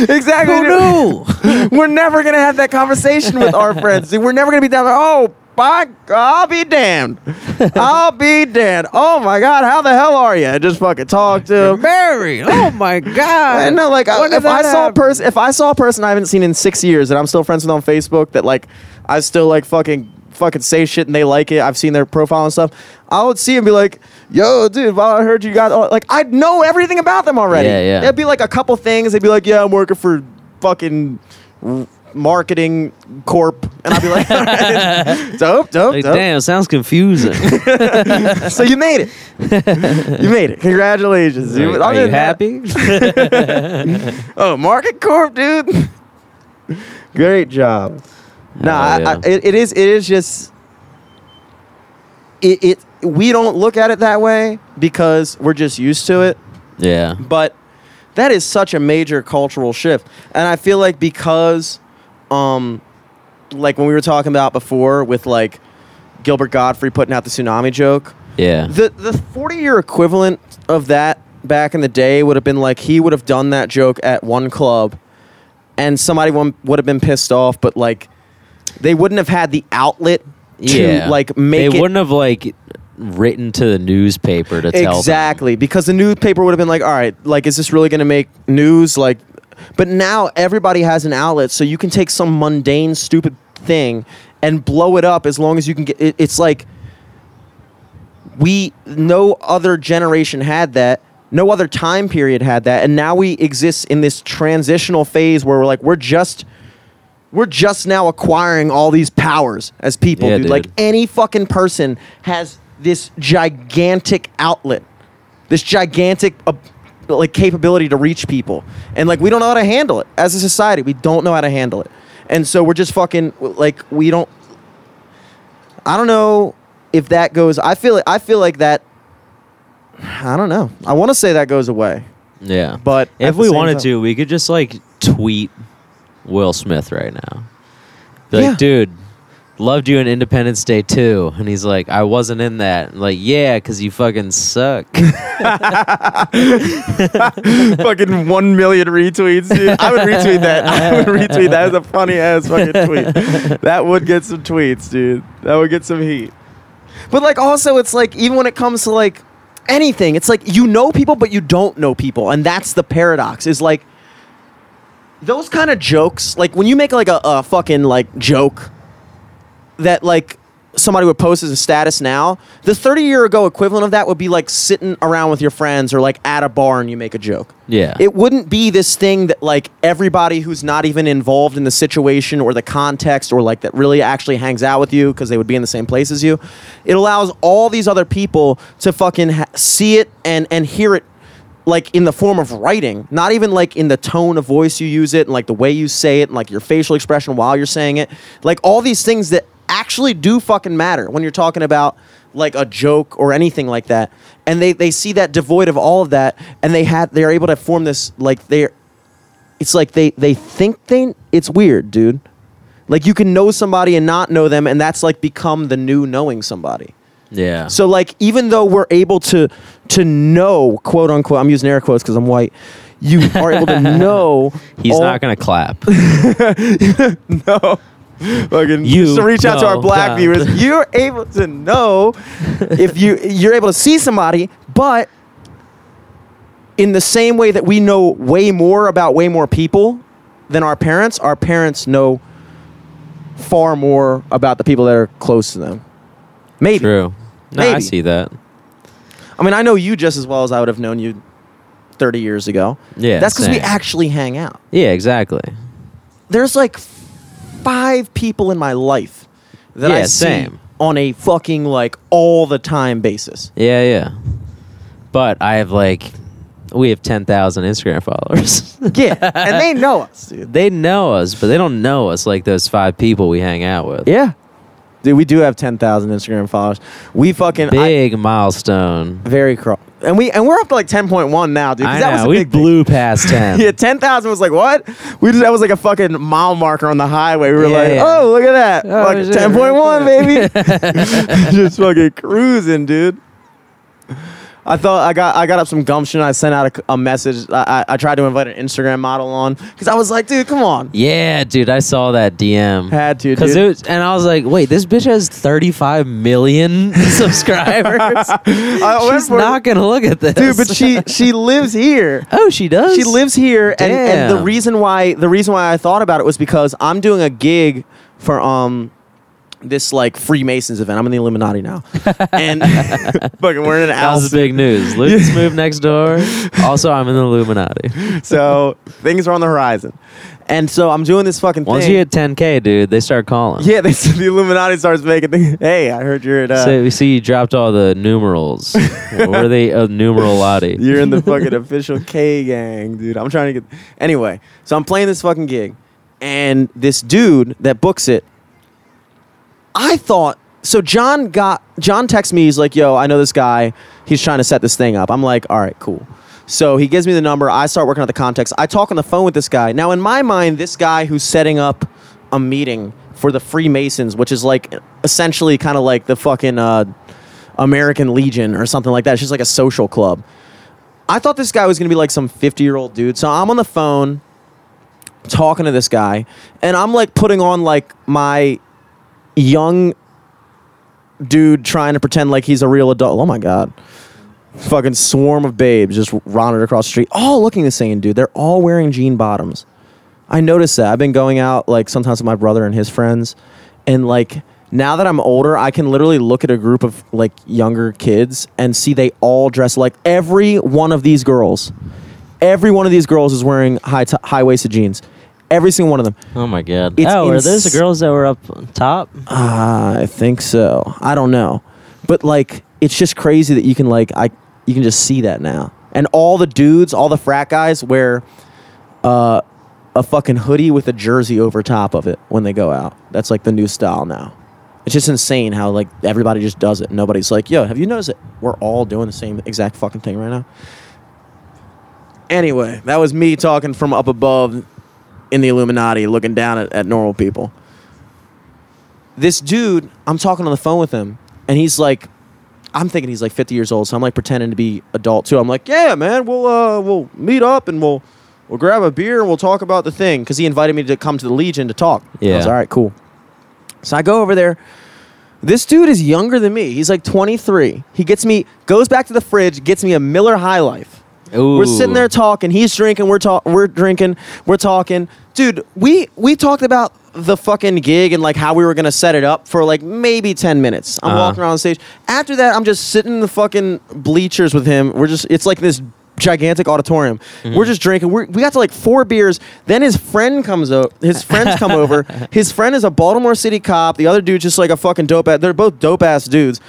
exactly. Who knew? We're never gonna have that conversation with our friends. We're never gonna be down there. Oh, by, I'll be damned. I'll be damned. Oh my God, how the hell are you? Just fucking talk to him. married. Oh my God. I know, like, I- if I saw a person, if I saw a person I haven't seen in six years that I'm still friends with on Facebook, that like I still like fucking fucking say shit and they like it. I've seen their profile and stuff. I would see and be like, "Yo, dude, well, I heard you got oh, all-" like I'd know everything about them already." Yeah, yeah. There'd be like a couple things. They'd be like, "Yeah, I'm working for fucking." Marketing corp, and I'd be like, "Dope, dope, Like, dope." damn, sounds confusing. So you made it. you made it. Congratulations. Like, Other are you happy? Oh, Market Corp, dude. Great job. No, Hell I. I, it, it is. It is just. It, it. We don't look at it that way because we're just used to it. yeah. But that is such a major cultural shift, and I feel like because, um, like when we were talking about before with like Gilbert Gottfried putting out the tsunami joke, Yeah. the the 40 year equivalent of that back in the day would have been like he would have done that joke at one club and somebody would have been pissed off but like they wouldn't have had the outlet to yeah. like make They it wouldn't have like written to the newspaper to tell them. exactly because the newspaper would have been like, all right, like, is this really going to make news? Like, but now everybody has an outlet, so you can take some mundane, stupid thing and blow it up as long as you can get. It, it's like we no other generation had that. No other time period had that, and now we exist in this transitional phase where we're like, we're just. We're just now acquiring all these powers as people, Yeah, dude. dude. Like any fucking person has this gigantic outlet, this gigantic uh, like capability to reach people, and like we don't know how to handle it as a society. We don't know how to handle it, and so we're just fucking like we don't. I don't know if that goes. I feel I feel like that. I don't know. I want to say that goes away, Yeah. but if we wanted time- to, we could just like tweet Will Smith right now. Be like, Yeah. dude, loved you in Independence Day too. And he's like, I wasn't in that. I'm like, yeah, because you fucking suck. fucking one million retweets, dude. I would retweet that. I would retweet that as a funny ass fucking tweet. That would get some tweets, dude. That would get some heat. But like also it's like even when it comes to like anything, it's like you know people but you don't know people. And that's the paradox. Is like those kind of jokes, like when you make like a, a fucking like joke that like somebody would post as a status now, the 30 year ago equivalent of that would be like sitting around with your friends or like at a bar and you make a joke. Yeah. It wouldn't be this thing that like everybody who's not even involved in the situation or the context or like that really actually hangs out with you because they would be in the same place as you. It allows all these other people to fucking ha- see it and and hear it like in the form of writing, not even like in the tone of voice you use it and like the way you say it and like your facial expression while you're saying it. Like all these things that actually do fucking matter when you're talking about like a joke or anything like that. And they they see that devoid of all of that and they had they're able to form this like they're it's like they they think they it's weird, dude. Like you can know somebody and not know them and that's like become the new knowing somebody. yeah. So like even though we're able to to know quote unquote I'm using air quotes because I'm white, you are able to know. He's all- not going to clap. no. Fucking You just to reach out to our black that. viewers, you're able to know if you you're able to see somebody, but in the same way that we know way more about way more people than our parents, our parents know far more about the people that are close to them. Maybe. True. No, I see that. I mean, I know you just as well as I would have known you 30 years ago. Yeah. That's because we actually hang out. Yeah, exactly. There's like five people in my life that I Yeah, see same. on a fucking like all the time basis. Yeah, yeah. But I have like, we have 10,000 Instagram followers. Yeah, and they know us, dude. they know us, but they don't know us like those five people we hang out with. Yeah, dude, we do have 10,000 Instagram followers. We fucking I- Big milestone. very cro- and we and we're up to like 10.1 now, dude. 'cause I that was know. a We big thing. blew past 10. Yeah, ten thousand was like what? We just that was like a fucking mile marker on the highway. We were Yeah, like, yeah. oh look at that, Oh, fucking shit, ten point one, baby. just fucking cruising, dude. I thought I got I got up some gumption. I sent out a, a message. I, I I tried to invite an Instagram model on because I was like, dude, come on. Yeah, dude, I saw that DM. Had to, dude. it was, and I was like, wait, this bitch has 35 million subscribers. I She's not gonna look at this, dude, but she she lives here. oh, she does. She lives here, and, and the reason why the reason why I thought about it was because I'm doing a gig for um this like Freemasons event. I'm in the Illuminati now, and fucking we're in an That was big news. Lucas moved next door. Also, I'm in the Illuminati. so things are on the horizon, and so I'm doing this fucking thing. Once thing. you hit 10k, dude, they start calling. yeah, they the Illuminati starts making things. Hey, I heard you're at uh, so we see you dropped all the numerals. were they? Uh, numeralati. You're in the fucking official K gang, dude. I'm trying to get. Anyway, so I'm playing this fucking gig, and this dude that books it, I thought. So John got John texts me. He's like, "Yo, I know this guy. He's trying to set this thing up." I'm like, "All right, cool." So he gives me the number. I start working out the context. I talk on the phone with this guy. Now, in my mind, this guy who's setting up a meeting for the Freemasons, which is like essentially kind of like the fucking uh, American Legion or something like that. It's just like a social club. I thought this guy was gonna be like some 50 year old dude. So I'm on the phone talking to this guy, and I'm like putting on like my young dude trying to pretend like he's a real adult. Oh my god. Fucking swarm of babes just running across the street, all looking the same, dude. They're all wearing jean bottoms. I noticed that. I've been going out like sometimes with my brother and his friends, and like now that I'm older, I can literally look at a group of like younger kids and see they all dress like every one of these girls. Every one of these girls is wearing high t- high waisted jeans. Every single one of them. Oh my god. It's oh, are those the girls that were up top? Uh, I think so. I don't know, but like it's just crazy that you can like I you can just see that now, and all the dudes, all the frat guys wear uh, a fucking hoodie with a jersey over top of it when they go out. That's like the new style now. It's just insane how like everybody just does it. Nobody's like, yo, have you noticed that we're all doing the same exact fucking thing right now? Anyway, that was me talking from up above in the Illuminati, looking down at, at normal people this dude, I'm talking on the phone with him, and he's like, I'm thinking he's like 50 years old, so I'm like pretending to be adult too. I'm like, yeah, man, we'll uh, we'll meet up and we'll we'll grab a beer and we'll talk about the thing because he invited me to come to the Legion to talk. I Yeah. was all right, cool. So I go over there. This dude is younger than me. He's like 23. He gets me, goes back to the fridge, gets me a Miller High Life. We're sitting there talking. He's drinking. We're talk. We're drinking. We're talking. Dude, we we talked about the fucking gig and like how we were gonna set it up for like maybe ten minutes. I'm Uh-huh. walking around the stage. After that, I'm just sitting in the fucking bleachers with him. We're just. It's like this gigantic auditorium. We're just drinking. We're, we got to like four beers. Then his friend comes over. His friends come over. His friend is a Baltimore City cop. The other dude's just like a fucking dope ass. They're both dope ass dudes.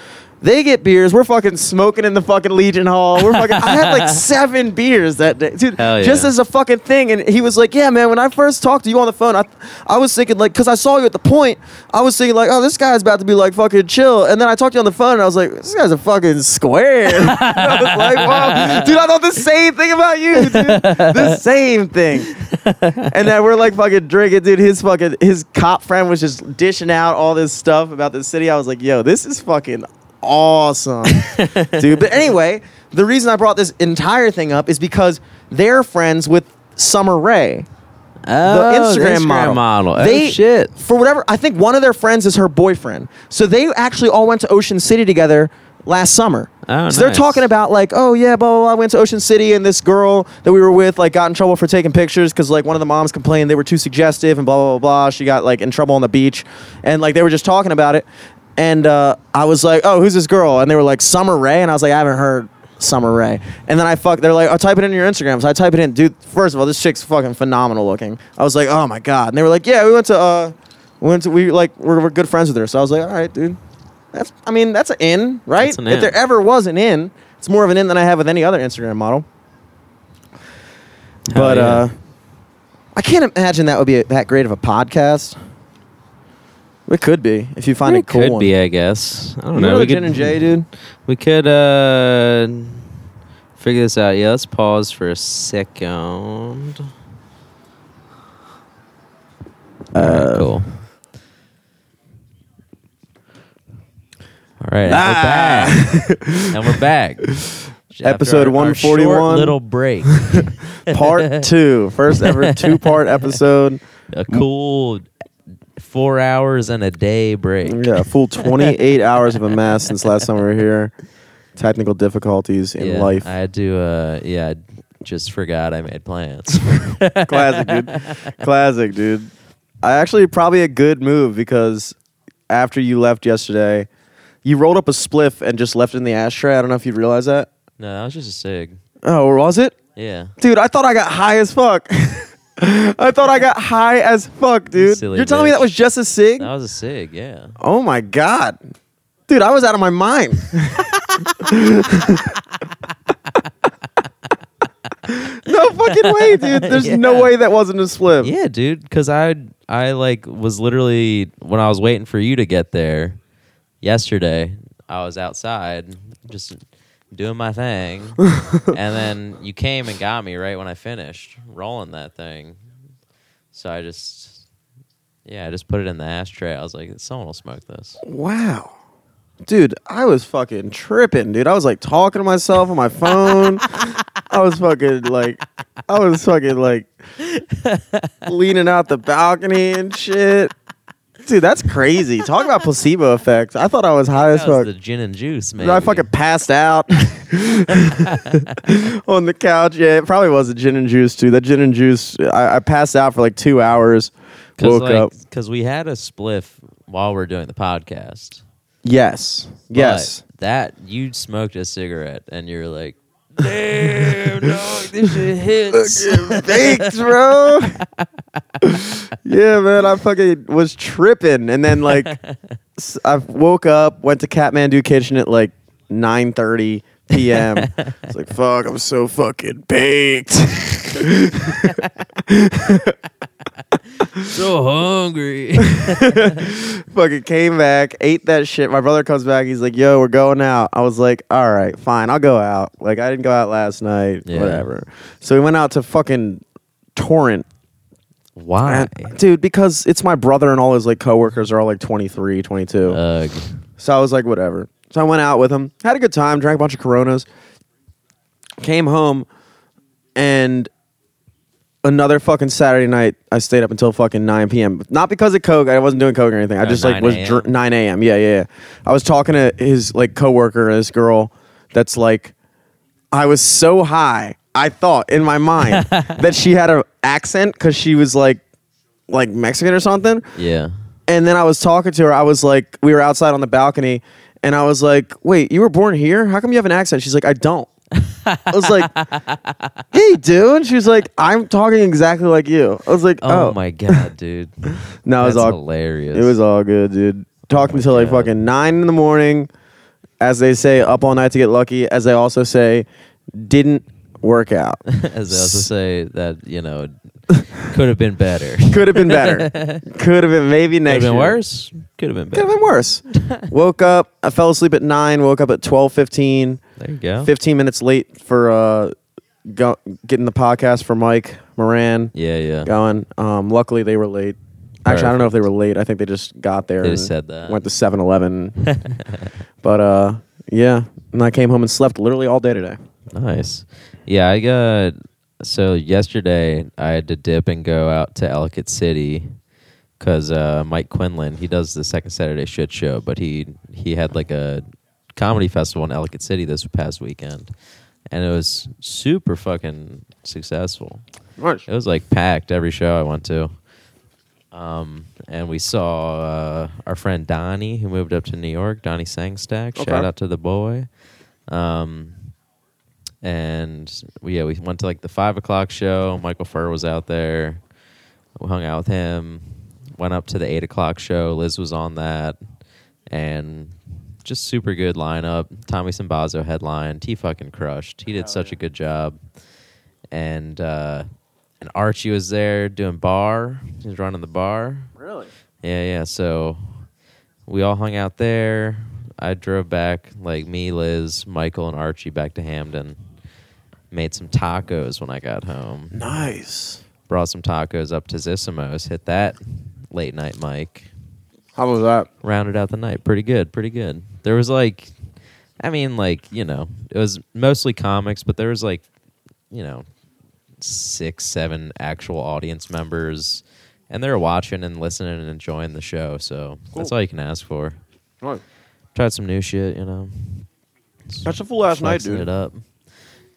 They get beers. We're fucking smoking in the fucking Legion Hall. We're fucking. I had like seven beers that day, dude. Hell Just as a fucking thing. And he was like, "Yeah, man. When I first talked to you on the phone, I, I was thinking like, cause I saw you at the point. I was thinking like, oh, this guy's about to be like fucking chill. And then I talked to you on the phone, and I was like, this guy's a fucking square. I was like, wow, dude. I thought the same thing about you, dude. The same thing. And then we're like fucking drinking, dude. His fucking his cop friend was just dishing out all this stuff about the city. I was like, yo, this is fucking awesome, dude. But anyway, the reason I brought this entire thing up is because they're friends with Summer Rae oh, the Instagram, model. Oh They shit. For whatever, I think one of their friends is her boyfriend. So they actually all went to Ocean City together last summer. Oh, so they're talking about like, oh yeah, blah, blah, blah. I went to Ocean City and this girl that we were with like got in trouble for taking pictures because like one of the moms complained they were too suggestive and blah blah blah blah. She got like in trouble on the beach, and like they were just talking about it. And uh, I was like, oh, who's this girl? And they were like, Summer Ray," and I was like, I haven't heard Summer Ray." And then I fuck, they're like, oh, type it in your Instagram. So I type it in, dude. First of all, this chick's fucking phenomenal looking. I was like, oh my god. And they were like, yeah, we went to, uh, we went to, we like, we're, we're good friends with her. So I was like, all right, dude. That's, I mean, that's an in, right? That's an If in. there ever was an in, it's more of an in than I have with any other Instagram model. but yeah. uh, I can't imagine that would be that great of a podcast. It could be if you find it a cool could one. be, I guess. I don't You know. know we the Gin and Jay, dude. We could uh figure this out. Yeah, let's pause for a second. Uh, Alright, cool. All right, Ah. and we're back. and we're back. After Episode our- our short 141. little break. Part two, first ever two part episode. a cool four hours and a day break. Yeah, a full 28 hours of a mess since last time we were here. Technical difficulties in yeah, life. I had to. Uh, yeah, I just forgot I made plans. Classic, dude. Classic, dude. I actually probably a good move because after you left yesterday, you rolled up a spliff and just left it in the ashtray. I don't know if you realize that. no, that was just a sig. Oh, or was it? Yeah. Dude, I thought I got high as fuck. I thought I got high as fuck, dude. Silly You're telling me that was just a cig? That was a sig, yeah. Oh my god. Dude, I was out of my mind. no fucking way, dude. There's no way that wasn't a slip. Yeah, dude, because I I like was literally when I was waiting for you to get there yesterday. I was outside just doing my thing, and then you came and got me right when I finished rolling that thing. So I just yeah, I just put it in the ashtray. I was like, someone will smoke this. Wow. Dude, I was fucking tripping, dude. I was like talking to myself on my phone. I was fucking like, I was fucking like leaning out the balcony and shit. Dude, that's crazy. Talk about placebo effects. I thought I was high as That was fuck. the gin and juice, man. I fucking passed out on the couch. Yeah, it probably was the gin and juice too. That gin and juice, I, I passed out for like two hours. Woke up. because we had a spliff while we're doing the podcast. Yes, yes. But that you smoked a cigarette and you're like, damn, dog, this shit hits. Baked, bro. yeah, man. I fucking was tripping, and then like, s- I woke up, went to Kathmandu Kitchen at like nine thirty p.m. It's like, fuck, I'm so fucking baked. So hungry. fucking came back, ate that shit. My brother comes back. He's like, "Yo, we're going out." I was like, "All right, fine, I'll go out." Like I didn't go out last night, Yeah. whatever. So we went out to fucking Torrent, Why? And- dude, because it's my brother and all his like coworkers are all like 23, 22. Ugh. so I was like, whatever. So I went out with him, had a good time, drank a bunch of Coronas, came home, and another fucking Saturday night, I stayed up until fucking 9 p.m. Not because of coke. I wasn't doing coke or anything. I Oh, just like 9 was a.m.? dr- 9 a.m. Yeah, yeah, yeah. I was talking to his like coworker, this girl that's like, I was so high. I thought in my mind that she had an accent because she was like, like Mexican or something. Yeah. And then I was talking to her. I was like, we were outside on the balcony, and I was like, wait, you were born here? How come you have an accent? She's like, I don't. I was like, hey, dude. She was like, I'm talking exactly like you. I was like, Oh, oh, my god, dude. No, it was all hilarious. it was all good, dude. Talked Oh until like fucking nine in the morning, as they say, up all night to get lucky. As they also say, didn't work out. As they also say that you know could have been better. Could have been better. Could have been maybe Could next. have been year. worse. Could have been Could have been worse. woke up. I fell asleep at nine. Woke up at twelve fifteen. There you go. 15 minutes late for uh, go, getting the podcast for Mike Moran Yeah, yeah. going. Um, luckily, they were late. Actually, I don't know if they were late. I think they just got there. They and said that. Went to 7 Eleven. but uh, yeah. And I came home and slept literally all day today. Nice. Yeah, I got so yesterday I had to dip and go out to Ellicott City because uh, Mike Quinlan he does the second Saturday shit show, but he he had like a comedy festival in Ellicott City this past weekend, and it was super fucking successful. Nice. It was like packed every show I went to. Um, and we saw uh, our friend Donnie, who moved up to New York. Donnie Sangstack. Okay. Shout out to the boy. Um, and we, yeah, we went to like the five o'clock show. Michael Furr was out there. We hung out with him. Went up to the eight o'clock show. Liz was on that, and just super good lineup. Tommy Simbazo headlined. He fucking crushed. He did Hell such yeah. a good job. And uh, and Archie was there doing bar. He was running the bar. Really? Yeah, yeah. So we all hung out there. I drove back, like me, Liz, Michael, and Archie back to Hampden. Made some tacos when I got home. Nice. Brought some tacos up to Zissimo's. Hit that late night mic. How was that? Rounded out the night. Pretty good. Pretty good. There was like, I mean, like, you know, it was mostly comics, but there was like, you know, six, seven actual audience members. And they were watching and listening and enjoying the show. So that's all you can ask for. Nice. Tried some new shit, you know. That's a full ass night, dude. it up.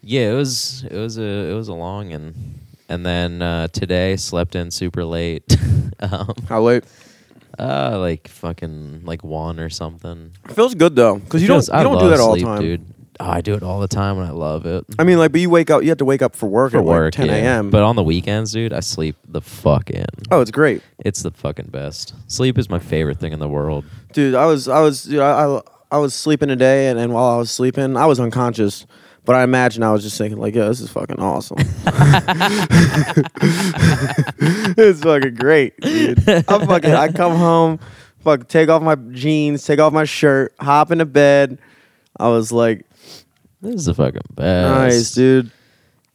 Yeah, it was it was a it was a long and and then uh, today slept in super late. um, How late? Uh, like fucking like one or something. Feels good though, because you don't you I don't do love that all sleep, the time, dude. Oh, I do it all the time and I love it. I mean, like, but you wake up, you have to wake up for work at work, like 10 yeah. a.m. But on the weekends, dude, I sleep the fuck in. oh, it's great, It's the fucking best. Sleep is my favorite thing in the world. dude. I was I was dude, I, I I was sleeping today, and, and while I was sleeping, I was unconscious. But I imagine I was just thinking, like, yo, this is fucking awesome. it's fucking great, dude. I'm fucking. I come home, fuck, take off my jeans, take off my shirt, hop into bed. I was like, This is the fucking best. nice, dude.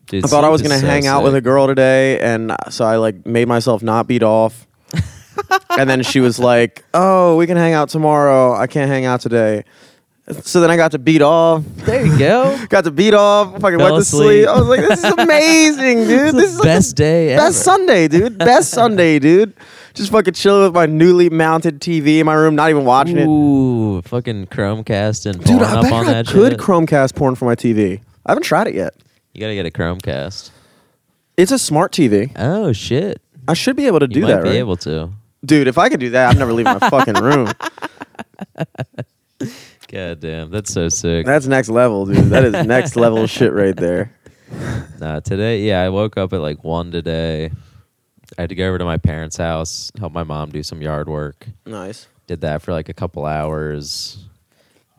Dude, I thought I was gonna so hang out with a girl today, and so I like made myself not beat off. and then she was like, "Oh, we can hang out tomorrow. I can't hang out today." So then I got to beat off. There you go. Got to beat off. Fucking Fell went to asleep. sleep. I was like, this is amazing, dude. This is like best day ever. Best Sunday, dude. Best Sunday, dude. Just fucking chilling with my newly mounted TV in my room, not even watching it. Ooh, fucking Chromecast and Dude, I up bet on I could shit. Chromecast porn for my TV. I haven't tried it yet. you gotta get a Chromecast. It's a smart TV. Oh shit! I should be able to You do might that, be right? able to. Dude, if I could do that, I'm never leaving my fucking room. God damn, that's so sick. That's next level, dude. That is next level shit right there. Nah, today, yeah, I woke up at like one today. I had to go over to my parents' house, help my mom do some yard work. Nice. Did that for like a couple hours.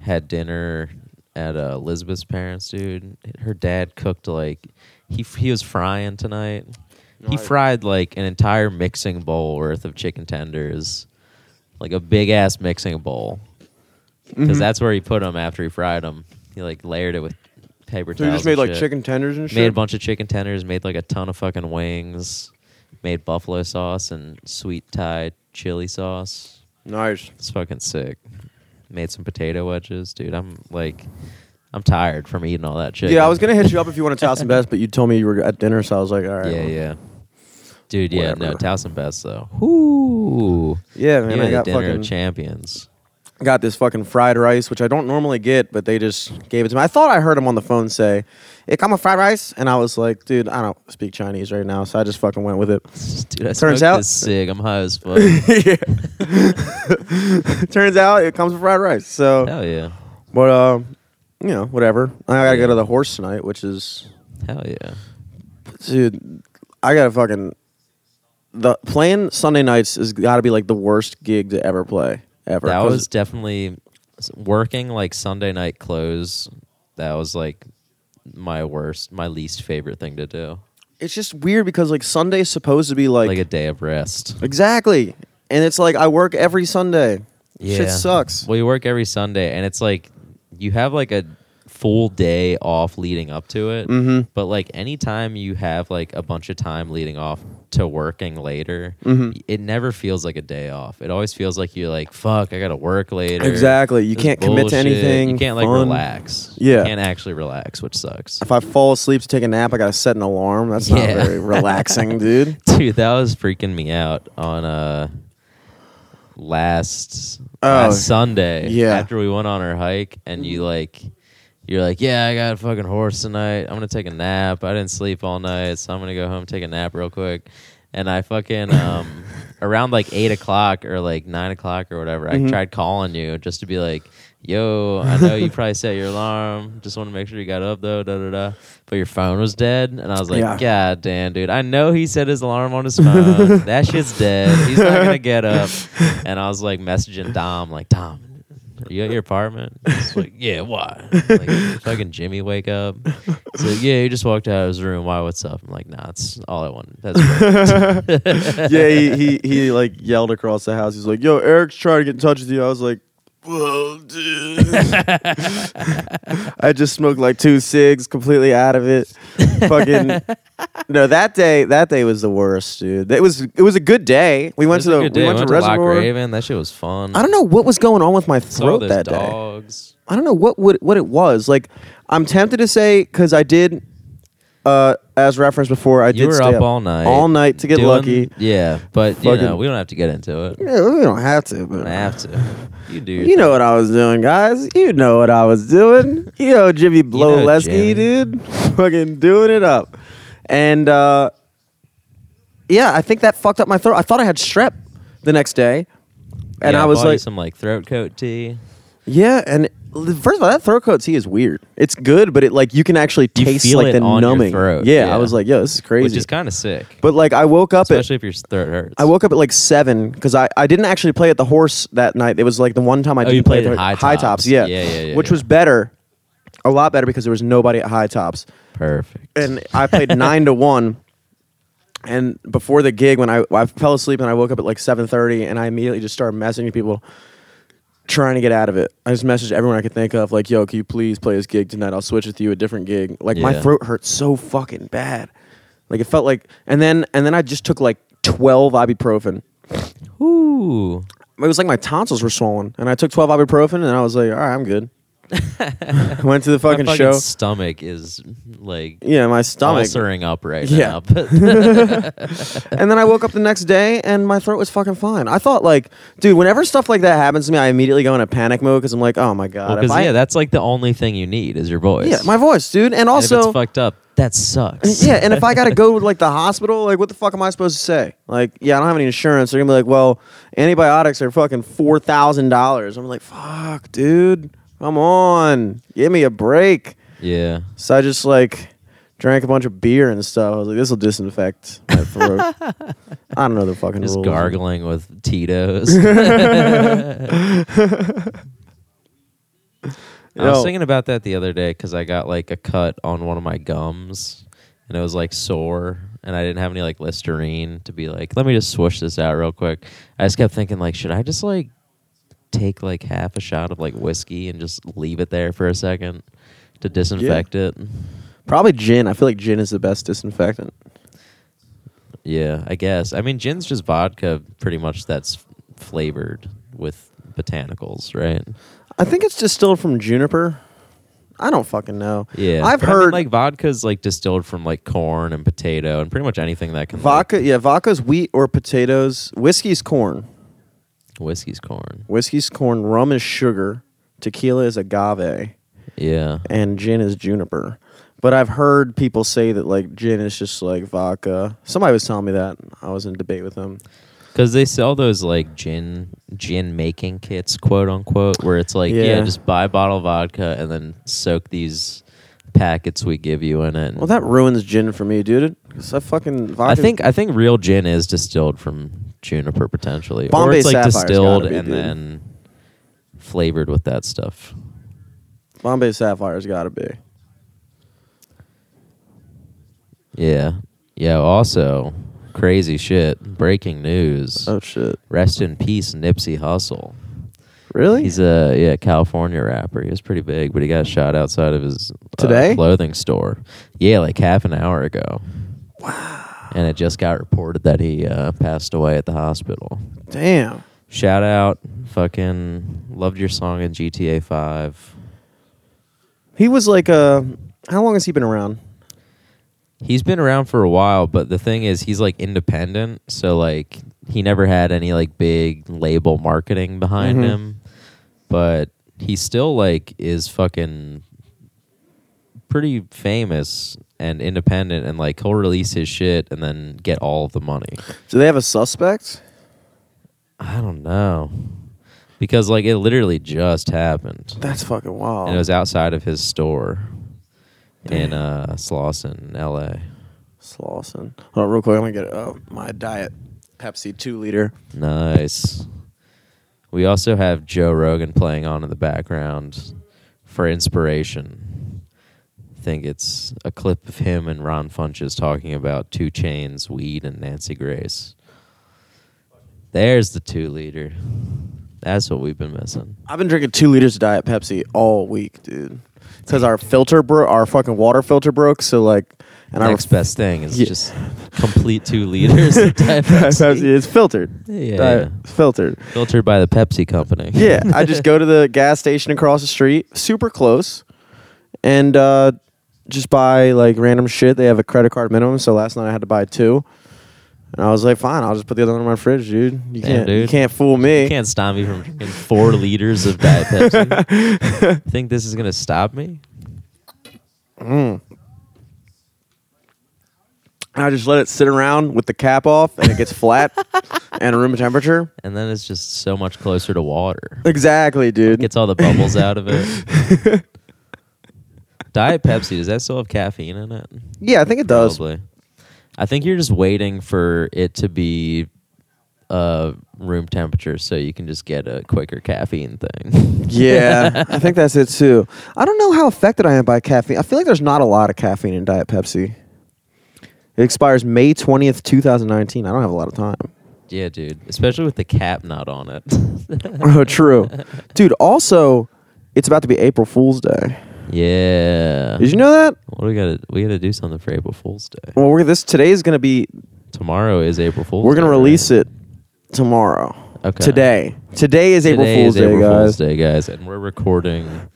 Had dinner at uh, Elizabeth's parents, dude. Her dad cooked like he he was frying tonight. He Nice. fried like an entire mixing bowl worth of chicken tenders, like a big ass mixing bowl, because Mhm. that's where he put them after he fried them. He like layered it with paper towels. So you towels. just made and like shit. chicken tenders and shit? Made a bunch of chicken tenders. Made like a ton of fucking wings. Made buffalo sauce and sweet Thai chili sauce. Nice. It's fucking sick. Made some potato wedges, dude. I'm like, I'm tired from eating all that shit. Yeah, I was gonna hit you up if you wanted Taos and Best, but you told me you were at dinner, so I was like, all right. Yeah, well. yeah. Dude, yeah, no, Whatever. Taos and Best though. Whoo! Yeah, man. I got dinner fucking of champions. Got this fucking fried rice, which I don't normally get, but they just gave it to me. I thought I heard him on the phone say, "It come with fried rice," and I was like, "Dude, I don't speak Chinese right now," so I just fucking went with it. Dude, I Turns out- this cig. I'm high as fuck. Turns out it comes with fried rice. So, Hell yeah. but uh, you know, whatever. I gotta go to the horse tonight, which is, Hell yeah. dude, I gotta fucking the playing Sunday nights has got to be like the worst gig to ever play ever. That was definitely working like Sunday night clothes. That was like my worst, my least favorite thing to do. it's just weird because like Sunday's supposed to be like, Like a day of rest. exactly, and it's like I work every Sunday. Yeah. Shit sucks. Well, you work every Sunday, and it's like you have like a full day off leading up to it. Mm-hmm. But like anytime you have like a bunch of time leading off to working later, Mhm. it never feels like a day off. It always feels like you're like, fuck, I gotta work later. Exactly. You This can't commit to anything. You can't like fun. relax. Yeah. You can't actually relax, which sucks. If I fall asleep to take a nap, I gotta set an alarm. That's not Yeah. very relaxing, dude. Dude, that was freaking me out on uh last Oh, last Sunday. yeah. After we went on our hike and you like you're like, Yeah, I got a fucking horse tonight. I'm gonna take a nap. I didn't sleep all night, so I'm gonna go home take a nap real quick. And I fucking um around like eight o'clock or like nine o'clock or whatever, Mhm. I tried calling you just to be like, Yo, I know you probably set your alarm. Just want to make sure you got up though, da da da. But your phone was dead, and I was like, Yeah. God damn, dude. I know he set his alarm on his phone. that shit's dead. He's not gonna get up. And I was like messaging Dom, like, Dom, are you at your apartment? He's like, Yeah, why? Like, fucking Jimmy wake up. He's like, Yeah, he just walked out of his room. Why? What's up? I'm like, Nah, it's all I want. That's yeah, he, he he like yelled across the house. He's like, "Yo, Eric's trying to get in touch with you." I was like, "Whoa, dude!" I just smoked like two cigs, completely out of it. Fucking no, that day that day was the worst, dude. It was it was a good day. We went to the good day. we went, to Loch Reservoir. Raven. That shit was fun. I don't know what was going on with my throat that day. I don't know what what what it was. Like I'm tempted to say because I did, uh, as referenced before, I You did were stay up all night. all night to get Doing- lucky. Yeah, but you know, we don't have to get into it. Yeah, we don't have to, but I have to. You do. Your You know what I was doing, guys. You know what I was doing. You know Jimmy Blowleski, Jimmy. dude. Fucking doing it up. And uh yeah, I think that fucked up my throat. I thought I had strep the next day. And Yeah, I was bought you like, some like throat coat tea. yeah, and first of all, that throat coat tea is weird. It's good, but it like you can actually You taste feel like it the on your numbing. throat, Yeah, yeah. I was like, yo, this is crazy. which is kind of sick. but like I woke up at especially if your throat hurts. I woke up at like seven because I, I didn't actually play at the horse that night. It was like the one time I Oh, didn't you play played at the High tops. Tops. Yeah, Yeah, yeah, yeah, which yeah. was better, a lot better because there was nobody at high tops, perfect. and I played nine to one. And before the gig, when I I fell asleep and I woke up at like seven thirty, and I immediately just started messaging people, trying to get out of it. I just messaged everyone I could think of, like, "Yo, can you please play this gig tonight? I'll switch with you a different gig." Like my Yeah. throat hurt so fucking bad, like it felt like, and then and then I just took like twelve ibuprofen. Ooh, It was like my tonsils were swollen, and I took twelve ibuprofen, and I was like, "All right, I'm good." Went to the fucking, My show. stomach is like Yeah, my stomach. ulcering up right Yeah. now. And then I woke up the next day and my throat was fucking fine. I thought like, dude, whenever stuff like that happens to me, I immediately go into panic mode because I'm like, oh my god. because I- yeah, that's like the only thing you need is your voice. yeah, my voice, dude. And And also, it's fucked up, that sucks. yeah, and if I gotta go to like the hospital, like what the fuck am I supposed to say? Like, yeah, I don't have any insurance. They're gonna be like, well, antibiotics are fucking four thousand dollars. I'm like, fuck, dude, come on, give me a break. yeah. So I just like drank a bunch of beer and stuff. I was like, this will disinfect my throat. I don't know the fucking Just rules. gargling with Tito's. I was Yo. thinking about that the other day because I got like a cut on one of my gums and it was like sore and I didn't have any like Listerine to be like, let me just swoosh this out real quick. I just kept thinking like, should I just like take like half a shot of like whiskey and just leave it there for a second to disinfect it? Probably gin. I feel like gin is the best disinfectant. Yeah, I guess. I mean, gin's just vodka, pretty much that's flavored with botanicals, right? I think it's distilled from juniper. I don't fucking know. Yeah, I've but I mean, heard like vodka's like distilled from like corn and potato and pretty much anything that can vodka. Yeah, vodka's wheat or potatoes. Whiskey's corn. Whiskey's corn. Whiskey's corn. Rum is sugar. Tequila is agave, Yeah, and gin is juniper. But I've heard people say that like gin is just like vodka. Somebody was telling me that. I was in debate with them. because they sell those like gin gin making kits, quote unquote, where it's like, yeah. Yeah. just buy a bottle of vodka and then soak these packets we give you in it. Well, that ruins gin for me, dude. 'Cause I fucking vodka. I think I think real gin is distilled from juniper potentially, or Bombay it's like Sapphire's distilled gotta be, and dude. then flavored with that stuff. Bombay Sapphire's got to be. Yeah, yeah. Also, crazy shit. Breaking news. Oh shit! Rest in peace, Nipsey Hussle. Really? He's a yeah California rapper. He was pretty big, but he got shot outside of his uh, Today? clothing store. Yeah, like half an hour ago. Wow. And it just got reported that he uh, passed away at the hospital. Damn. Shout out, fucking loved your song in GTA Five. He was like uh how long has he been around? He's been around for a while, but the thing is, he's like independent, so like he never had any like big label marketing behind Mhm. him. But he still like is fucking pretty famous and independent, and like he'll release his shit and then get all of the money. Do they have a suspect? I don't know because like it literally just happened, That's fucking wild. and it was outside of his store in uh, Slauson, L.A. Slauson. Hold on, real quick. I'm gonna get uh, my diet Pepsi two liter. Nice. We also have Joe Rogan playing on in the background for inspiration. I think it's a clip of him and Ron Funches talking about 2 Chainz, weed, and Nancy Grace. There's the two liter. That's what we've been missing. I've been drinking two liters of diet Pepsi all week, dude. Because our filter broke, our fucking water filter broke. So like, and Next our best thing is Yeah. just complete two liters of Diet Pepsi. Is filtered. Yeah, Diet filtered. filtered by the Pepsi company. Yeah, I just go to the gas station across the street, super close, and uh, just buy like random shit. They have a credit card minimum, so last night I had to buy two. And I was like, fine, I'll just put the other one in my fridge, dude. You Damn, can't, you can't fool me. You can't stop me from drinking four liters of Diet Pepsi. Think this is gonna stop me? Mm. I just let it sit around with the cap off, and it gets flat and room temperature. And then it's just so much closer to water. Exactly, dude. Gets all the bubbles out of it. Diet Pepsi, does that still have caffeine in it? yeah, I think it does. Probably. I think you're just waiting for it to be uh, room temperature so you can just get a quicker caffeine thing. Yeah, I think that's it too. I don't know how affected I am by caffeine. I feel like there's not a lot of caffeine in Diet Pepsi. It expires May 20th, 2019. I don't have a lot of time. yeah, dude. Especially with the cap not on it. oh, true. Dude, also, it's about to be April Fool's Day. Yeah. Did you know that? What do we gotta we gotta do something for April Fool's Day. Well, we're this today is going to be Tomorrow is April Fool's we're going Day, to release right? it tomorrow. Okay. Today. Today is April Today Fool's is Day, April guys. Fool's Day, guys, and we're recording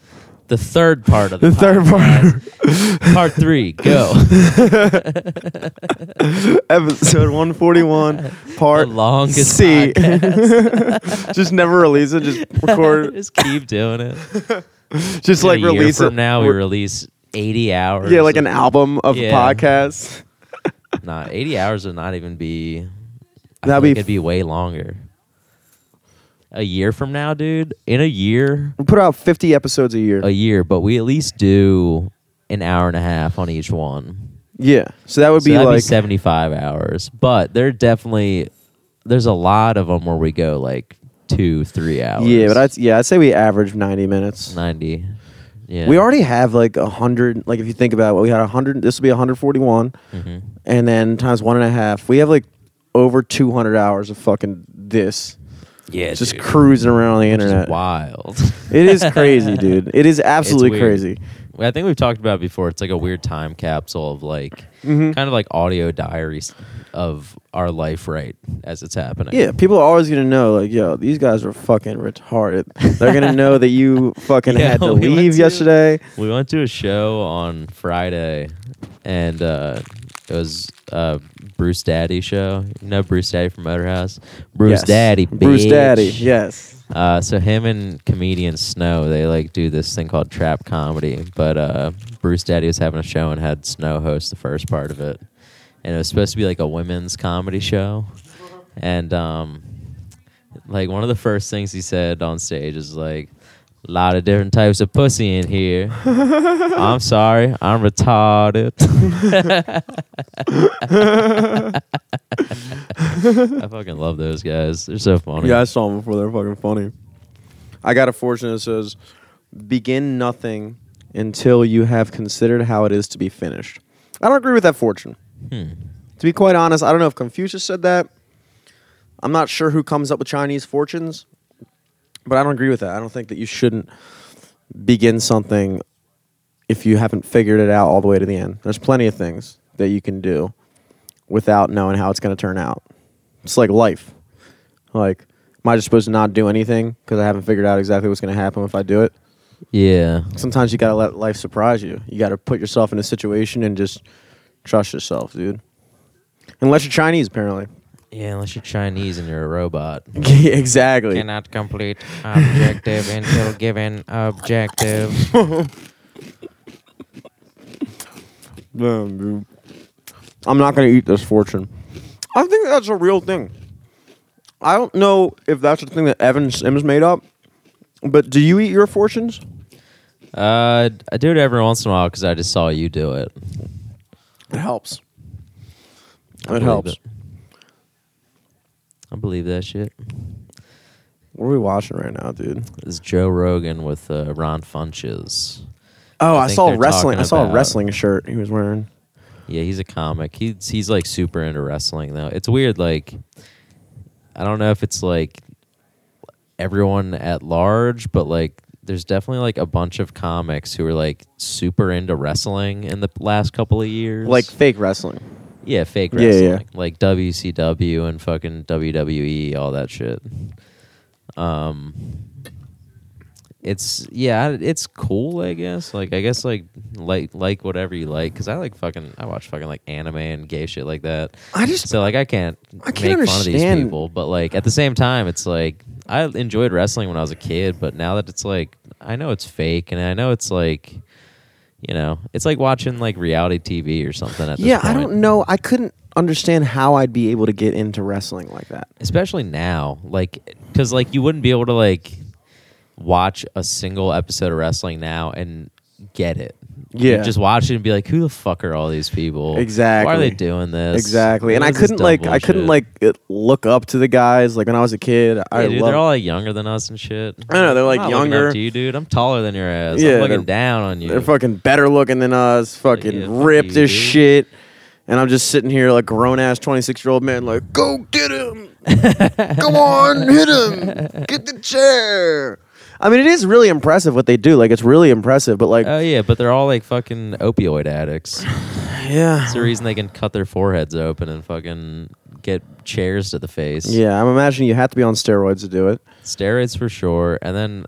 the third part of the, The third part. part three, go. Episode 141, part the longest C. podcast. just never release it. Just record. Just keep doing it. just like a year release from it. now, we release eighty hours. Yeah, like an album of Yeah. podcasts. Nah, eighty hours would not even be. I That'd be like it'd be way longer. A year from now, dude. In a year, We put out 50 episodes a year. a year, but we at least do an hour and a half on each one. yeah. So that would So be like be seventy-five hours. But there definitely, there's a lot of them where we go like two, three hours. Yeah, but I'd yeah, I'd say we average 90 minutes. ninety. Yeah, We already have like a hundred. Like if you think about it, we had a hundred. This will be 141, hmm and then times one and a half. We have like over 200 hours of fucking this. Yeah, just dude. cruising around on the Which is internet. wild. It is crazy, dude. It is absolutely weird. crazy. I think we've talked about it before. It's like a weird time capsule of like Mhm. kind of like audio diaries of our life right as it's happening. Yeah, people are always gonna know, like, yo, these guys are fucking retarded. They're gonna know that you fucking Yeah, had to we leave to- yesterday. We went to a show on Friday, and uh, it was uh, Bruce Daddy show. You know Bruce Daddy from Motorhouse. Bruce Yes. Daddy. Bruce. Daddy. Yes. Uh, so him and comedian Snow, they like do this thing called trap comedy. But uh, Bruce Daddy was having a show and had Snow host the first part of it, and it was supposed to be like a women's comedy show. And um, like one of the first things he said on stage is like, "A lot of different types of pussy in here." I'm sorry, I'm retarded. I fucking love those guys. They're so funny. Yeah, I saw them before. They're fucking funny. I got a fortune that says, "Begin nothing until you have considered how it is to be finished." I don't agree with that fortune. Hmm. To be quite honest, I don't know if Confucius said that. I'm not sure who comes up with Chinese fortunes, but I don't agree with that. I don't think that you shouldn't begin something if you haven't figured it out all the way to the end. There's plenty of things that you can do without knowing how it's going to turn out. It's like life. Like, am I just supposed to not do anything because I haven't figured out exactly what's going to happen if I do it? Yeah. Sometimes you got to let life surprise you. You got to put yourself in a situation and just trust yourself, dude. Unless you're Chinese, apparently. Yeah, unless you're Chinese and you're a robot. exactly. Cannot complete objective until given objective. Damn, dude. I'm not going to eat this fortune. I think that's a real thing. I don't know if that's a thing that Evan Sims made up, but do you eat your fortunes? Uh, I do it every once in a while because I just saw you do it. It helps. I It believe helps. it. I believe that shit. What are we watching right now, dude? It's Joe Rogan with uh, Ron Funches. Oh, I I, think saw they're wrestling. I talking saw a about- wrestling shirt he was wearing. Yeah, he's a comic. He's he's like super into wrestling though. It's weird. Like, I don't know if it's like everyone at large, but like there's definitely like a bunch of comics who are like super into wrestling in the last couple of years. Like fake wrestling. yeah, fake Yeah, wrestling, yeah. like WCW and fucking WWE, all that shit. Um, it's yeah, it's cool. I guess. Like I guess like like like whatever you like because I like fucking I watch fucking like anime and gay shit like that. I just So like I can't, I can't make fun of these understand- people, but like at the same time, it's like I enjoyed wrestling when I was a kid, but now that it's like I know it's fake and I know it's like you know it's like watching like reality TV or something. At this yeah, I don't know. I couldn't understand how I'd be able to get into wrestling like that. especially now like because like you wouldn't be able to like watch a single episode of wrestling now and get it Yeah. You'd just watch it and be like who the fuck are all these people Exactly. why are they doing this Exactly, and I couldn't like I couldn't like look up to the guys like when I was a kid. I yeah, dude, love. they're all like younger than us and shit. I know, they're, like, I'm not looking up younger. to you, dude. I'm taller than your ass. Yeah, I'm looking they're- down on you. They're fucking better looking than us. Fucking Yeah, fuck ripped you, as dude. shit. And I'm just sitting here like grown ass 26 year old man, like, go get him. Come on, hit him. Get the chair. I mean, it is really impressive what they do. Like, it's really impressive. But like, oh yeah, but they're all like fucking opioid addicts. yeah, it's the reason they can cut their foreheads open and fucking get chairs to the face. yeah. I'm imagining you have to be on steroids to do it. steroids for sure and then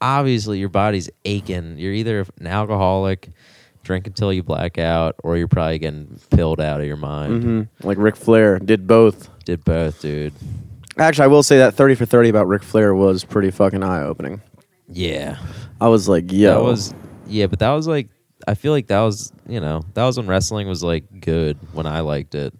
obviously your body's aching. You're either an alcoholic, drink until you black out, or you're probably getting pilled out of your mind. hmm Like Ric Flair did both. Did both, dude. Actually, I will say that 30 for 30 about Ric Flair was pretty fucking eye opening. Yeah. I was like, yo. That was yeah, but that was like I feel like that was you know that was when wrestling was like good when I liked it.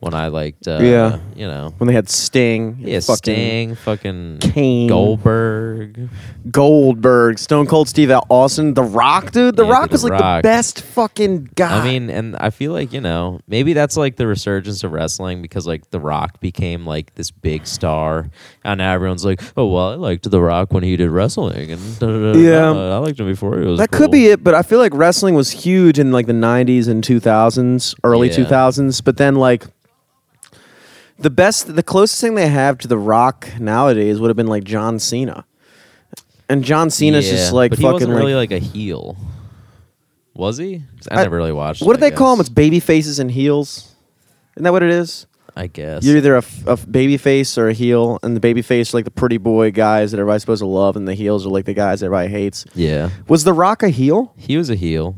When I liked uh, Yeah. you know when they had Sting. yeah fucking Sting fucking Kane. Goldberg Goldberg, Stone Cold Steve Austin, The Rock, dude. The Yeah, Rock dude, was The like Rock. the best fucking guy. I mean, and I feel like you know maybe that's like the resurgence of wrestling because like The Rock became like this big star, and now everyone's like, oh well, I liked The Rock when he did wrestling, and da, da, da, Yeah. I liked him before he was. that cool." could be it, but I feel like wrestling was huge in like the 90s and 2000s, early Yeah. 2000s. But then, like, the best, the closest thing they have to The Rock nowadays would have been like John Cena. And John Cena's Yeah, just like but he fucking wasn't really like a heel, was he? I, I- never really watched. what do they call him? It's baby faces and heels. Isn't that what it is? I guess. You're either a baby face or a heel, and the baby face are like the pretty boy guys that everybody's supposed to love, and the heels are like the guys everybody hates. yeah, Was The Rock a heel? he was a heel.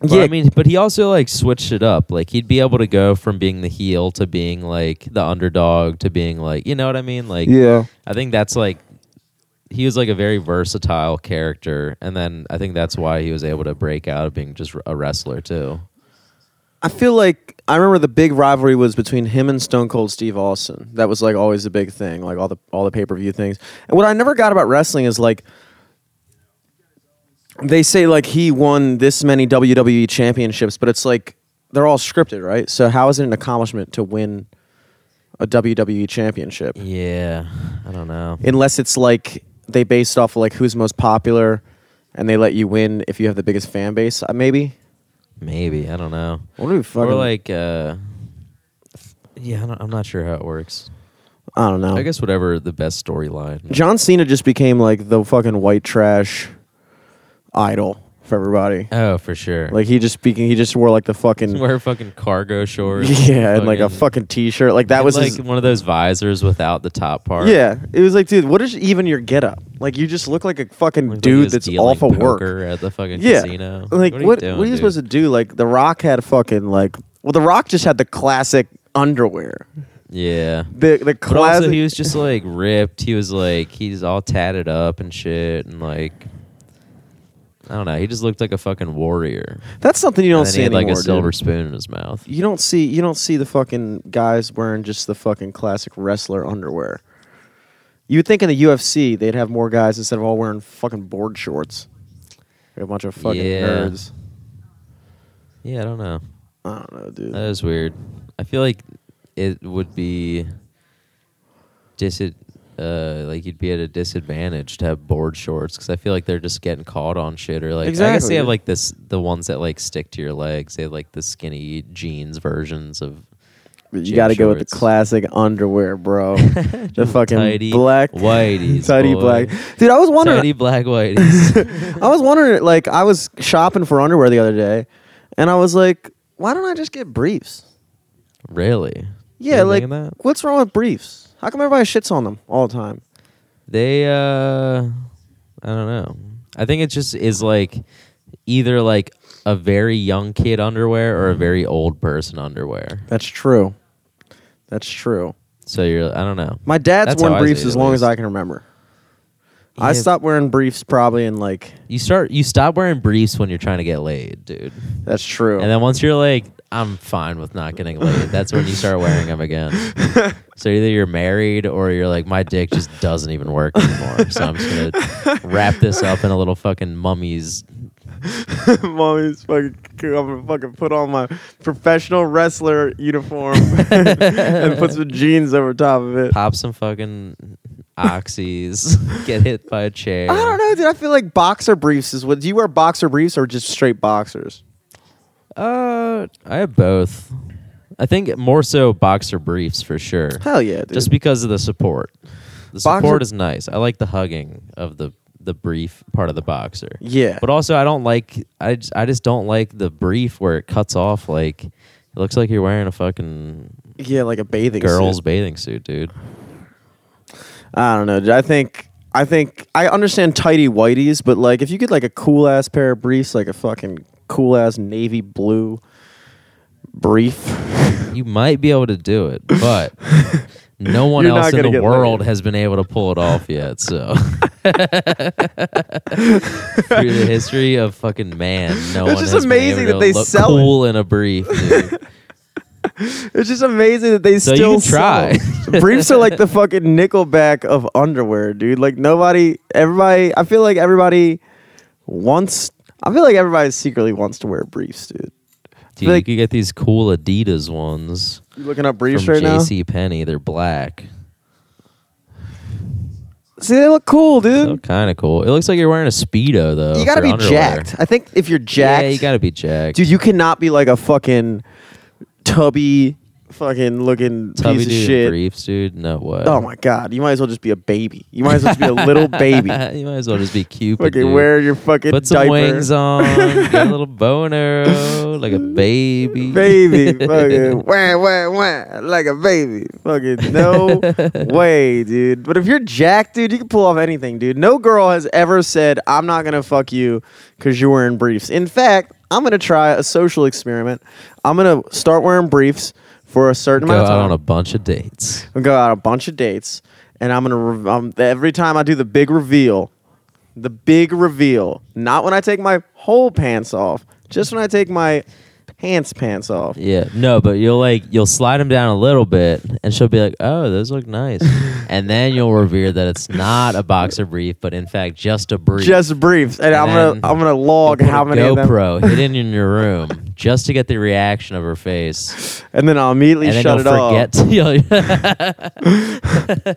But, Yeah. I mean, but he also like switched it up. Like he'd be able to go from being the heel to being like the underdog to being like, you know what I mean? Like, Yeah. I think that's like he was like a very versatile character, and then I think that's why he was able to break out of being just a wrestler too. I feel like I remember the big rivalry was between him and Stone Cold Steve Austin. That was like always the big thing, like all the all the pay per view things. And what I never got about wrestling is like they say like he won this many WWE championships, but it's like they're all scripted, right? So how is it an accomplishment to win a WWE championship? Yeah, I don't know. Unless it's like they based off of like who's most popular and they let you win if you have the biggest fan base, uh, maybe. Maybe I don't know. What do we fucking or like, uh, yeah, I don't, I'm not sure how it works. I don't know. I guess whatever the best storyline. John Cena just became like the fucking white trash idol for everybody. Oh, for sure. Like he just speaking, he just wore like the fucking wear fucking cargo shorts. yeah, and like a fucking t-shirt. Like that and, was like his, one of those visors without the top part. yeah. It was like, dude, what is even your getup? Like you just look like a fucking like dude that's off of work. at the fucking Yeah, casino. like what? Are what? you doing, what are you supposed to do? Like The Rock had fucking like well, The Rock just had the classic underwear. Yeah. The the But classic. also, he was just like ripped. He was like he's all tatted up and shit, and like I don't know. He just looked like a fucking warrior. that's something you don't and then see he had anymore. like a silver dude. spoon in his mouth. You don't see you don't see the fucking guys wearing just the fucking classic wrestler underwear. You would think in the UFC they'd have more guys instead of all wearing fucking board shorts. A bunch of fucking Yeah. nerds. Yeah, I don't know. I don't know, dude. That is weird. I feel like it would be dis uh like you'd be at a disadvantage to have board shorts because I feel like they're just getting caught on shit or like I guess Exactly, they have like this the ones that like stick to your legs. They have like the skinny jeans versions of you gym got to go with the shorts. classic underwear, bro. the fucking tidy black whiteies, tidy boy. black. Dude, I was wondering tidy black whiteies. I was wondering like I was shopping for underwear the other day and I was like, why don't I just get briefs? really? Yeah, Been like thinking that? what's wrong with briefs? How come everybody shits on them all the time? They uh I don't know. I think it just is like either like a very young kid underwear or a very old person underwear. That's true. That's true. So you're I don't know. My dad's That's worn I briefs see it, as at long as least. I can remember. I Yeah. stopped wearing briefs probably in like You start you stop wearing briefs when you're trying to get laid, dude. that's true. And then once you're like I'm fine with not getting laid, that's when you start wearing them again. so either you're married or you're like my dick just doesn't even work anymore. so I'm just going to wrap this up in a little fucking mummy's Mommy's fucking I'm gonna fucking put on my professional wrestler uniform and put some jeans over top of it. pop some fucking oxys, get hit by a chair. I don't know, dude. I feel like boxer briefs is what do you wear boxer briefs or just straight boxers? Uh, I have both. I think more so boxer briefs for sure. Hell yeah, dude. Just because of the support. The Boxer- support is nice. I like the hugging of the the brief part of the boxer. yeah. But also, I don't like. I just, I just don't like the brief where it cuts off. Like it looks like you're wearing a fucking yeah, like a bathing girl's suit. bathing suit, dude. I don't know. dude. I think I think I understand tidy whiteys, but like if you get like a cool ass pair of briefs, like a fucking cool ass navy blue brief. You might be able to do it, but no one You're else in the world laid. has been able to pull it off yet. So, through the history of fucking man, no It's one just has been amazing able that to they sell it. cool in a brief. Dude. It's just amazing that they So still try. Briefs are like the fucking Nickelback of underwear, dude. Like nobody, everybody. I feel like everybody wants. I feel like everybody secretly wants to wear briefs, dude. Dude, like- you could get these cool Adidas ones You looking up briefs from right now? JC Penney. They're black. See, they look cool, dude. kind of cool. It looks like you're wearing a speedo though. you gotta be underwear. jacked. I think if you're jacked, Yeah, you gotta be jacked. dude, you cannot be like a fucking tubby, fucking looking Tubby piece of dude in shit. briefs, dude. No way. Oh my god, you might as well just be a baby. You might as well just be a little baby. you might as well just be Cupid. Fucking dude. wear your fucking Put some diaper. wings on. get a little arrow, like a baby. baby, fucking wah wah wah, like a baby. Fucking no way, dude. But if you're Jack, dude, you can pull off anything, dude. No girl has ever said, "I'm not gonna fuck you" because you're wearing briefs. In fact, I'm gonna try a social experiment. I'm gonna start wearing briefs for a certain Go amount of time, go out time. on a bunch of dates. I'm gonna go out on a bunch of dates, and I'm gonna re- um, every time I do the big reveal, the big reveal, not when I take my whole pants off, just when I take my pants pants off. Yeah, no, but you'll like you'll slide them down a little bit, and she'll be like, "Oh, those look nice," and then you'll reveal that it's not a boxer brief, but in fact just a brief. Just briefs, and, And I'm gonna I'm gonna log how many of them, GoPro hidden in your room just to get the reaction of her face, and then I'll immediately and shut it off. To,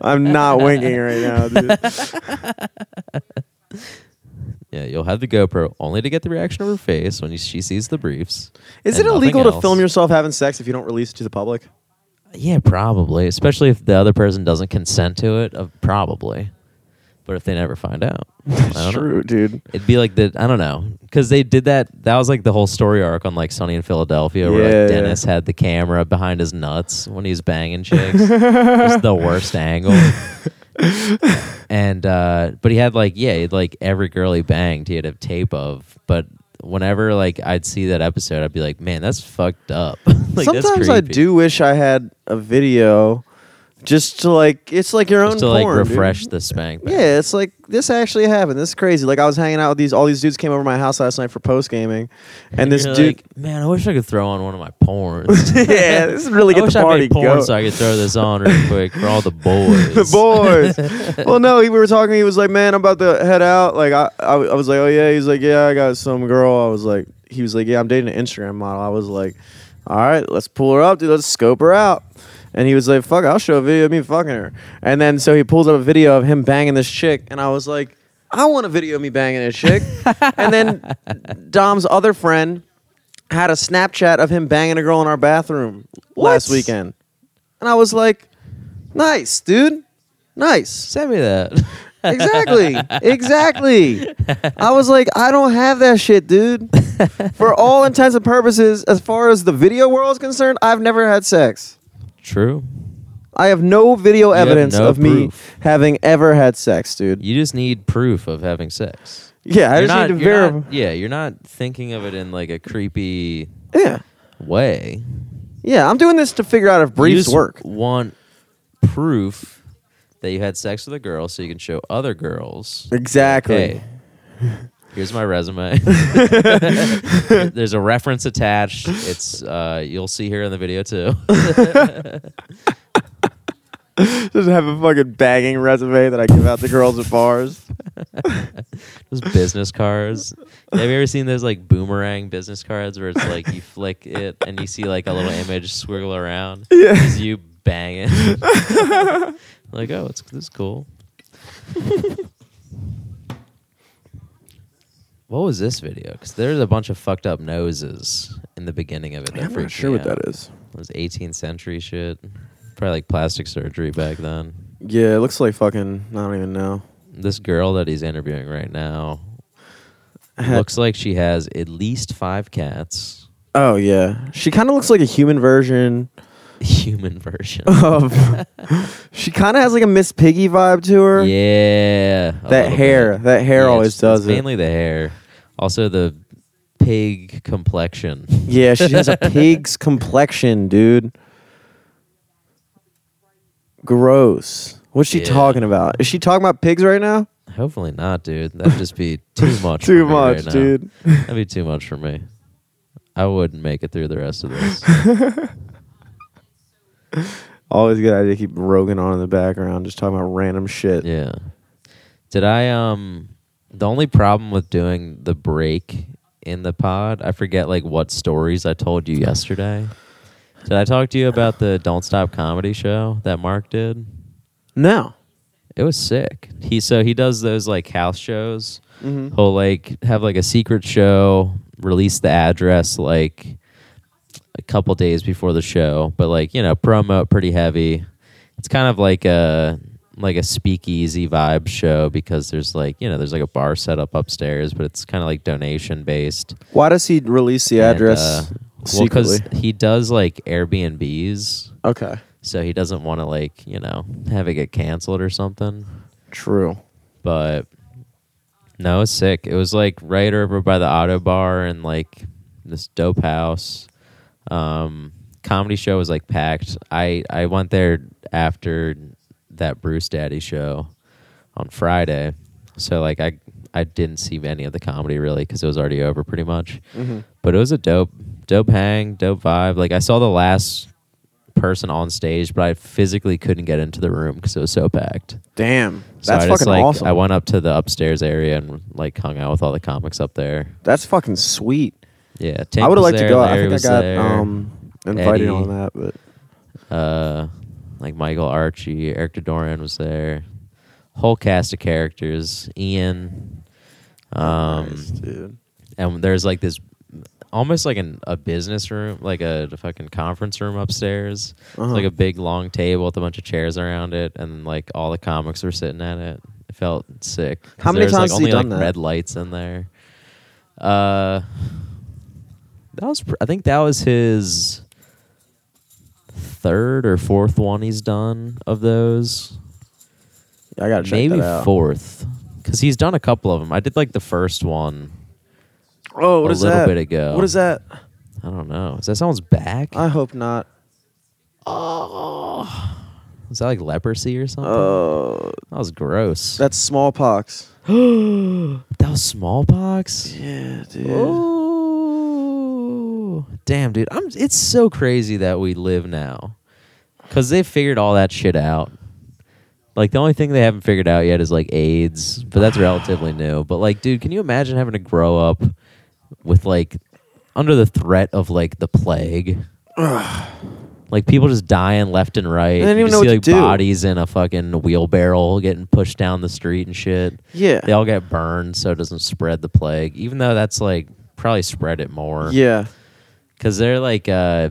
I'm not winking right now, dude. Yeah, you'll have the GoPro only to get the reaction of her face when she sees the briefs. Is and it illegal to film yourself having sex if you don't release it to the public? Yeah, probably. Especially if the other person doesn't consent to it. Uh, probably. But if they never find out, I don't know. True, dude. It'd be like the I don't know because they did that. That was like the whole story arc on like Sunny in Philadelphia, where Yeah. like Dennis had the camera behind his nuts when he was banging chicks. It's the worst angle. And uh but he had like yeah, he had, like every girl he banged, he had a tape of. But whenever like I'd see that episode, I'd be like, man, that's fucked up. like, that's Sometimes I creepy. do wish I had a video, just to like it's like your just own to like porn, dude. refresh the spank. Yeah, it's like this actually happened. This is crazy. Like I was hanging out with these all these dudes came over my house last night for post gaming, and this dude. like, man, I wish I could throw on one of my porns. yeah, this is really I wish the I party made porn going. so I could throw this on real quick for all the boys. the boys. well, no, he, we were talking. He was like, "Man, I'm about to head out." Like, I, I, I was like, "Oh yeah." He's like, "Yeah, I got some girl." I was like, "He was like, yeah, I'm dating an Instagram model." I was like, "All right, let's pull her up, dude. Let's scope her out." And he was like, "Fuck, I'll show a video of me fucking her." And then so he pulls up a video of him banging this chick, and I was like, "I want a video of me banging this chick." and then Dom's other friend had a Snapchat of him banging a girl in our bathroom last weekend, and I was like, "Nice, dude." Nice. Send me that. Exactly. exactly. I was like, I don't have that shit, dude. For all intents and purposes, as far as the video world is concerned, I've never had sex. True. I have no video have evidence no of me proof. having ever had sex, dude. You just need proof of having sex. Yeah, I You're just not, need to you're verify. not- yeah, you're not thinking of it in like a creepy Yeah. way. Yeah, I'm doing this to figure out if you briefs just work. want proof that you had sex with a girl so you can show other girls. Exactly. Hey, here's my resume. There's a reference attached. It's uh, you'll see here in the video too. Just have a fucking bagging resume that I give out to girls at bars. Those business cards. Have you ever seen those like boomerang business cards where it's like you flick it and you see like a little image swiggle around? Yeah. It's you banging. like, oh, it's this is cool. What was this video? Because there's a bunch of fucked up noses in the beginning of it. That I'm not freaked sure me what out. that is. It was 18th century shit. Probably like plastic surgery back then. Yeah, it looks like fucking. I don't even know. This girl that he's interviewing right now looks like she has at least five cats. Oh yeah, she kind of looks like a human version Human version. of. she kind of has like a Miss Piggy vibe to her. yeah. That little hair, bit. that hair Yeah, always it's- does it's it. Mainly the hair. Also the pig complexion. Yeah, she has a pig's complexion, dude. Gross. What's she Yeah. talking about? Is she talking about pigs right now? Hopefully not, dude. That'd just be too much. Too for me much, right now. dude. That'd be too much for me. I wouldn't make it through the rest of this. Always a good idea to keep Rogan on in the background, just talking about random shit. yeah. Did I um the only problem with doing the break in the pod, I forget like what stories I told you yesterday. Did I talk to you about the Don't Stop comedy show that Mark did? No. It was sick. He so he does those like house shows. Mm-hmm. He'll like have like a secret show, release the address like a couple days before the show, but like, you know, promo pretty heavy. It's kind of like a like a speakeasy vibe show because there's like, you know, there's like a bar set up upstairs, but it's kind of like donation based. Why does he release the And, address uh, well, because secretly? he does like Airbnbs, okay. so he doesn't want to like, you know, have it get canceled or something. True. but no, it was sick. It was like right over by the Ottobar and like this dope house. Um, comedy show was like packed. I I went there after that Bruce Daddy show on Friday, so like I I didn't see any of the comedy really because it was already over pretty much. Mm-hmm. But it was a dope dope hang, dope vibe. Like I saw the last person on stage, but I physically couldn't get into the room because it was so packed. Damn. So That's I just, fucking like, awesome. I went up to the upstairs area and like hung out with all the comics up there. That's fucking sweet. Yeah, Tink I would have liked to there, go. I think I got there, um invited Eddie. on that, but uh, like Michael Archie, Eric Dorian was there. Whole cast of characters. Ian. Um, Nice, dude. and there's like this almost like an, a business room, like a, fucking conference room upstairs. Uh-huh. It's like a big long table with a bunch of chairs around it, and like all the comics were sitting at it. It felt sick. How many times like, only like that? red lights in there? Uh, that was. Pr- I think that was his third or fourth one he's done of those. I gotta Maybe that out. fourth, because he's done a couple of them. I did like the first one Oh, what a is little that? bit ago. What is that? I don't know. Is that someone's back? I hope not. oh, is that like leprosy or something? Oh, that was gross. that's smallpox. that was smallpox. Yeah, dude. Oh, damn, dude! I'm. It's so crazy that we live now, because they figured all that shit out. Like the only thing they haven't figured out yet is like AIDS, but that's relatively new. But like, dude, can you imagine having to grow up with like under the threat of like the plague? like people just dying left and right. I didn't You even just know see what like to do. bodies in a fucking wheelbarrow getting pushed down the street and shit. Yeah. They all get burned so it doesn't spread the plague. Even though that's like probably spread it more. Yeah. Because they're like, uh,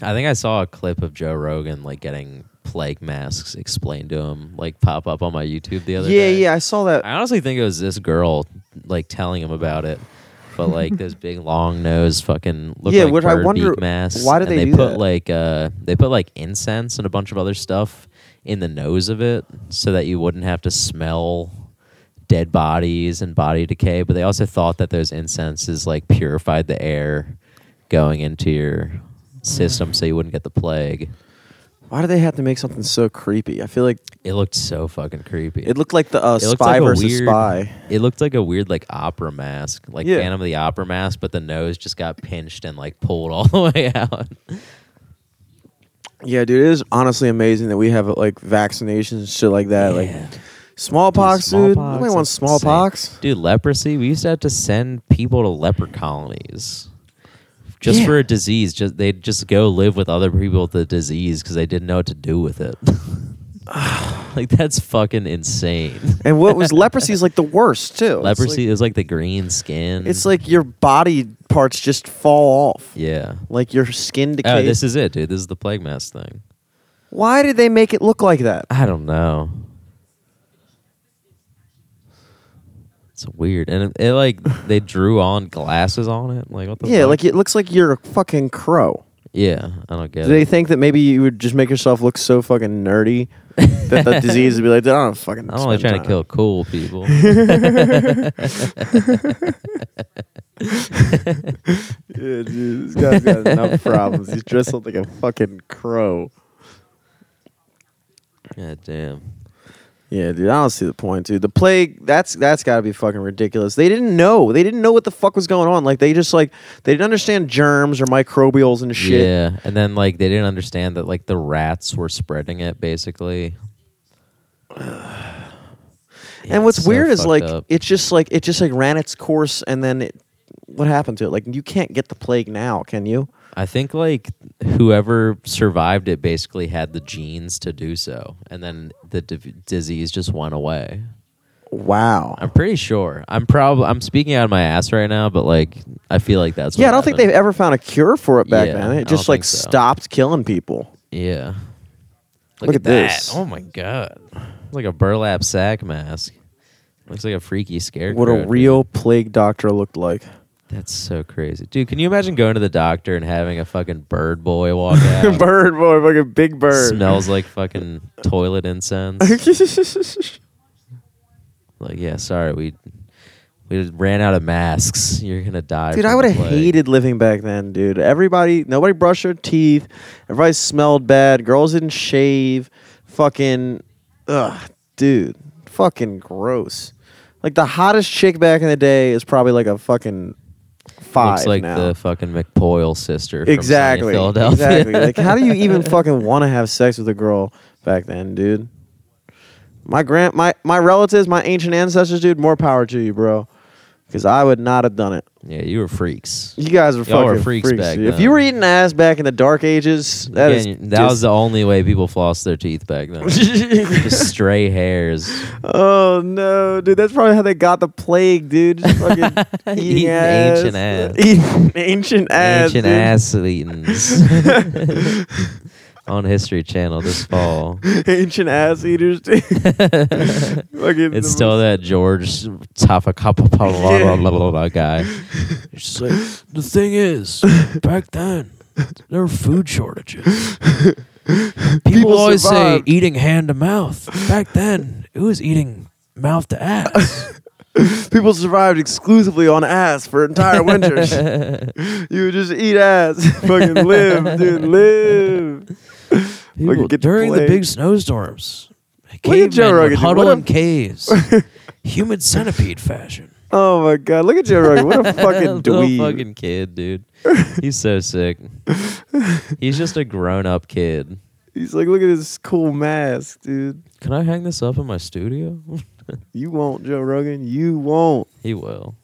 I think I saw a clip of Joe Rogan like getting plague masks explained to him, like pop up on my YouTube the other Yeah, day. yeah. Yeah, I saw that. I honestly think it was this girl like telling him about it. But like those big long nose fucking look Yeah, like which I wonder, masks. why did and they they do put that? like uh they put like incense and a bunch of other stuff in the nose of it so that you wouldn't have to smell dead bodies and body decay. But they also thought that those incenses like purified the air going into your system so you wouldn't get the plague. Why do they have to make something so creepy? I feel like It looked so fucking creepy. it looked like the uh, It looked spy like a versus weird- spy. It looked like a weird like opera mask, like Yeah. Phantom of the Opera mask, but the nose just got pinched and like pulled all the way out. Yeah, dude, it is honestly amazing that we have like vaccinations and shit like that. Like smallpox, dude. smallpox, Nobody wants that's insane. smallpox. Dude, leprosy, we used to have to send people to leper colonies. Just Yeah. for a disease, just they'd just go live with other people with the disease because they didn't know what to do with it. like that's fucking insane. And what was leprosy is like the worst too. Leprosy like- is like the green skin. It's like your body parts just fall off. yeah. Like your skin oh, decays. Oh, this is it, dude. This is the plague mask thing. Why did they make it look like that? I don't know. It's weird, and it, it like they drew on glasses on it. Like what the? Yeah, fuck? like it looks like you're a fucking crow. Yeah, I don't get it. Do they think that maybe you would just make yourself look so fucking nerdy that the disease would be like, I don't fucking. I'm only spend trying to kill cool people. Yeah, dude, this guy's got enough problems. He's dressed up like a fucking crow. God damn. Yeah, dude, I don't see the point, dude. The plague, that's that's got to be fucking ridiculous. They didn't know. They didn't know what the fuck was going on. Like they just like they didn't understand germs or microbials and shit. Yeah, and then like they didn't understand that like the rats were spreading it basically. Yeah, and what's so weird is like up. it's just like it just like ran its course and then it, what happened to it? Like you can't get the plague now, can you? I think like whoever survived it basically had the genes to do so, and then the div- disease just went away. Wow. I'm pretty sure. I'm probably I'm speaking out of my ass right now, but like I feel like that's yeah, I don't think they've ever found a cure for it back Yeah, then. It just like so. stopped killing people. Yeah. Look at that. this. Oh my god. It's like a burlap sack mask. Looks like a freaky scarecrow. What a real plague doctor looked like. That's so crazy. Dude, can you imagine going to the doctor and having a fucking bird boy walk out? bird boy, fucking big bird. Smells like fucking toilet incense. like, yeah, sorry, we we ran out of masks. You're gonna die. Dude, I would have hated living back then, dude. Everybody, nobody brushed their teeth. Everybody smelled bad. Girls didn't shave. Fucking, ugh, dude, fucking gross. Like the hottest chick back in the day is probably like a fucking five Looks like now. the fucking McPoyle sister. Exactly, exactly. Like, how do you even fucking want to have sex with a girl back then, dude? My grand, my my relatives, my ancient ancestors, dude. More power to you, bro. Because I would not have done it. yeah, you were freaks. You guys were Y'all fucking were freaks back dude. If you were eating ass back in the dark ages, that is Again, that was the only way people flossed their teeth back then. Just stray hairs. oh no, dude! That's probably how they got the plague, dude. Just fucking eating, Eating ass. ancient ass. Eating ancient ass. Ancient dude. ass eatings. On History Channel this fall. ancient ass eaters. Dude. Fucking It's the still that George Tafakapa guy. It's just like, the thing is, back then, there were food shortages. People, People always say eating hand to mouth. Back then, it was eating mouth to ass. People survived exclusively on ass for entire winters. you would just eat ass, fucking live, dude, live. People, get during the big snowstorms, cavemen Joe would Rogan, dude. huddle What a- in caves, human centipede fashion. Oh my god, look at Joe Rogan. What a fucking Little dweeb. fucking kid, dude. He's so sick. He's just a grown-up kid. He's like, look at this cool mask, dude. Can I hang this up in my studio? You won't, Joe Rogan. You won't. he will.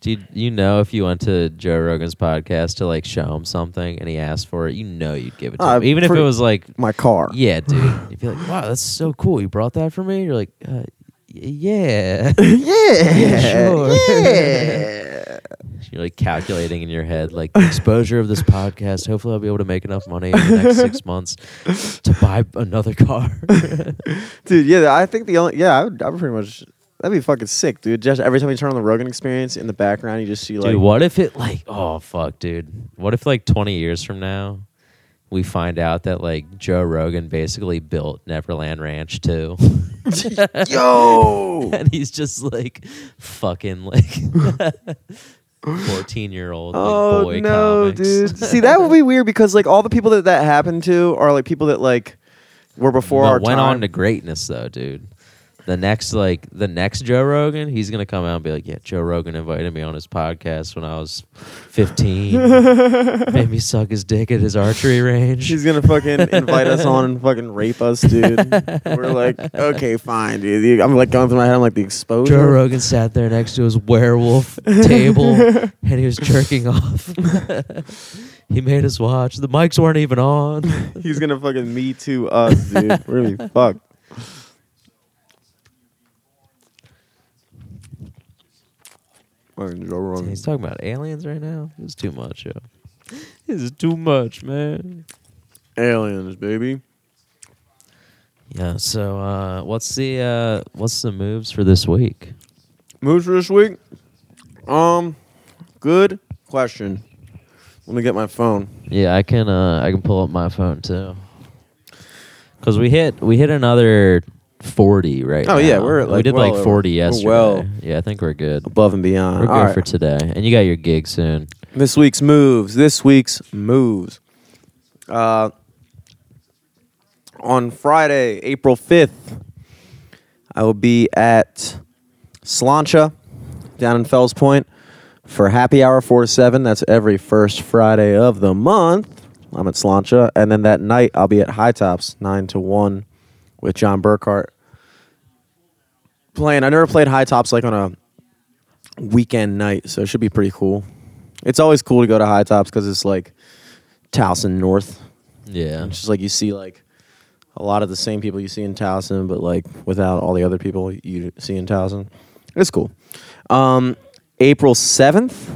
Do you, you know if you went to Joe Rogan's podcast to like show him something and he asked for it, you know you'd give it to Uh, him, even if it was like, My car. yeah, dude. You'd be like, wow, that's so cool. You brought that for me. You're like, uh, y- yeah. yeah. sure. Yeah. You're like calculating in your head, like the exposure of this podcast. Hopefully, I'll be able to make enough money in the next six months to buy another car. dude, yeah, I think the only yeah, I would, I would pretty much that'd be fucking sick, dude. Just every time you turn on the Rogan experience in the background, you just see like dude, what if it like? Oh fuck, dude. What if like 20 years from now, we find out that like Joe Rogan basically built Neverland Ranch too, yo. and he's just like fucking like 14 year old like, Oh boy no, comics. dude. See, that would be weird because like all the people that that happened to are like people that like were before But our went time. on to greatness though, dude. The next like the next Joe Rogan, he's gonna come out and be like, "Yeah, Joe Rogan invited me on his podcast when I was 15, made me suck his dick at his archery range." He's gonna fucking invite us on and fucking rape us, dude. We're like, okay, fine, dude. I'm like going through my head. I'm like the exposure. Joe Rogan sat there next to his werewolf table and he was jerking off. he made us watch. The mics weren't even on. He's gonna fucking me too us, dude. We're gonna be fucked. Fucking Joe Rogan. He's talking about aliens right now. It's too much, yo. This is too much, man. Aliens, baby. Yeah. So, uh, what's the uh, what's the moves for this week? Moves for this week. Um, good question. Let me get my phone. Yeah, I can. Uh, I can pull up my phone too. Cause we hit we hit another forty right. Oh, yeah, now. we're, we like, did well like over- forty we're yesterday. well yeah, I think we're good. Above and beyond. We're good All right. for today, and you got your gig soon. This week's moves. This week's moves. Uh, on Friday, April 5th, I will be at Slainte down in Fells Point for happy hour 4 to 7. That's every first Friday of the month. I'm at Slainte. And then that night, I'll be at High Tops 9 to 1 with John Burkhart. Playing. I never played High Tops like on a weekend night, so it should be pretty cool. It's always cool to go to High Tops because it's like Towson North. Yeah, It's just like you see like a lot of the same people you see in Towson, but like without all the other people you see in Towson. It's cool. Um, April seventh,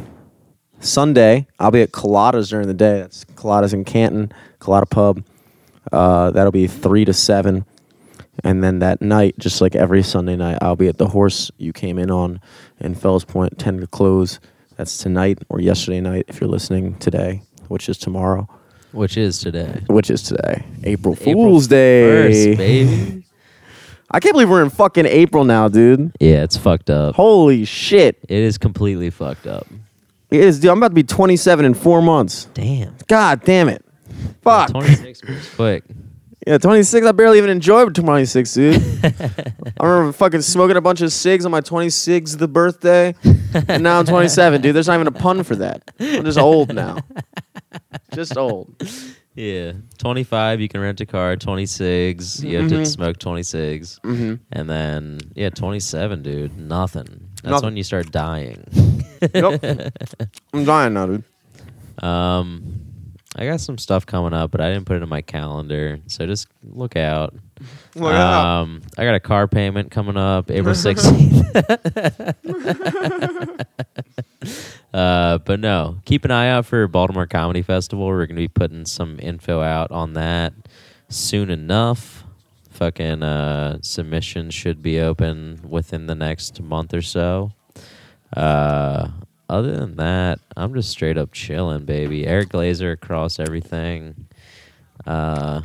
Sunday, I'll be at Claddagh's during the day. That's Claddagh's in Canton, Claddagh Pub. Uh, that'll be three to seven. And then that night, just like every Sunday night, I'll be at the horse you came in on in Fells Point, 10 to close. That's tonight or yesterday night if you're listening today, which is tomorrow, which is today. which is today, April April Fool's Day. First, baby. I can't believe we're in fucking April now, dude. yeah, it's fucked up. Holy shit. It is completely fucked up. It is, dude. I'm about to be 27 in four months. Damn. God damn it. Fuck. Twenty six was quick. Yeah, 26. I barely even enjoyed 26, dude. I remember fucking smoking a bunch of cigs on my 26th the birthday, and now I'm 27, dude. There's not even a pun for that. I'm just old now. Just old. Yeah, twenty five. You can rent a car. Twenty six. You have to Mhm. smoke twenty six, Mm-hmm. and then yeah, twenty seven, dude. Nothing. That's Nothing. when you start dying. Yep. I'm dying now, dude. Um, I got some stuff coming up, but I didn't put it in my calendar, so just look out. Look out. um, I got a car payment coming up April sixteenth. uh, but no, keep an eye out for Baltimore Comedy Festival. We're gonna be putting some info out on that soon enough. Fucking uh, submissions should be open within the next month or so. Uh, other than that, I'm just straight up chilling, baby. Eric Glazer across everything. Uh,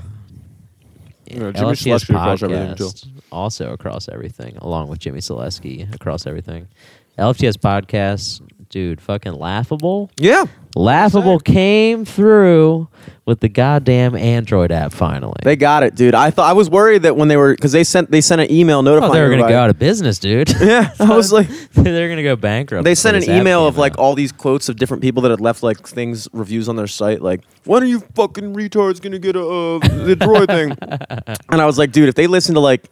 Yeah, Jimmy Selesky across everything, too. also across everything, along with Jimmy Selesky across everything. LFTS podcast, dude, fucking laughable. Yeah. Laughable came through with the goddamn Android app finally. They got it, dude. I thought I was worried that when they were because they sent they sent an email oh, notifying they were gonna go out of business, dude. Yeah, I was like, they're gonna go bankrupt. they sent an email of like out. all these quotes of different people that had left like things reviews on their site like when are you fucking retards gonna get a uh, the droid thing and i was like dude if they listen to like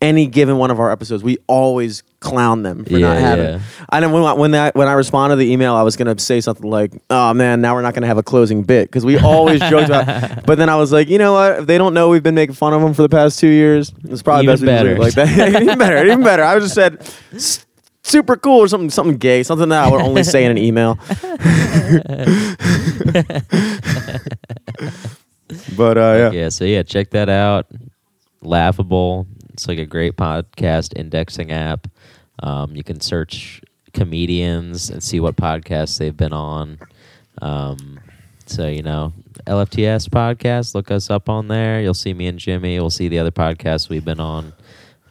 any given one of our episodes we always clown them for not having yeah. i know when, I- when that when i responded to the email i was gonna say something like oh man now we're not gonna have a closing bit because we always joked about but then i was like you know what if they don't know we've been making fun of them for the past two years it's probably Even best we just leave it better. like that even better even better i just said "S- super cool or something something gay something that i would only say in an email but uh yeah Yeah, so yeah, check that out. Laughable. It's like a great podcast indexing app. Um, you can search comedians and see what podcasts they've been on. Um, so you know, LFTS podcast. Look us up on there. You'll see me and Jimmy. We'll see the other podcasts we've been on.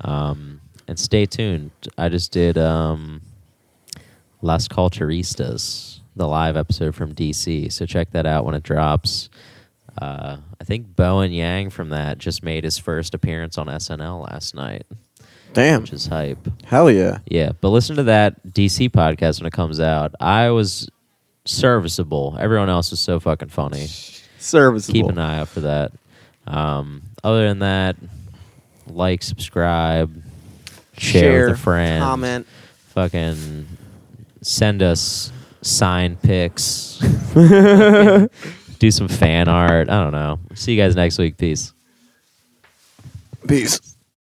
Um, and stay tuned. I just did um, Las Culturistas, the live episode from DC. So check that out when it drops. Uh, I think Bowen Yang from that just made his first appearance on SNL last night, damn which is hype. hell yeah Yeah, but listen to that DC podcast when it comes out. I was serviceable. Everyone else was so fucking funny. serviceable Keep an eye out for that. Um, other than that, like, subscribe, share, with a friend, comment fucking send us sign pics, do some fan art. I don't know. See you guys next week. Peace. peace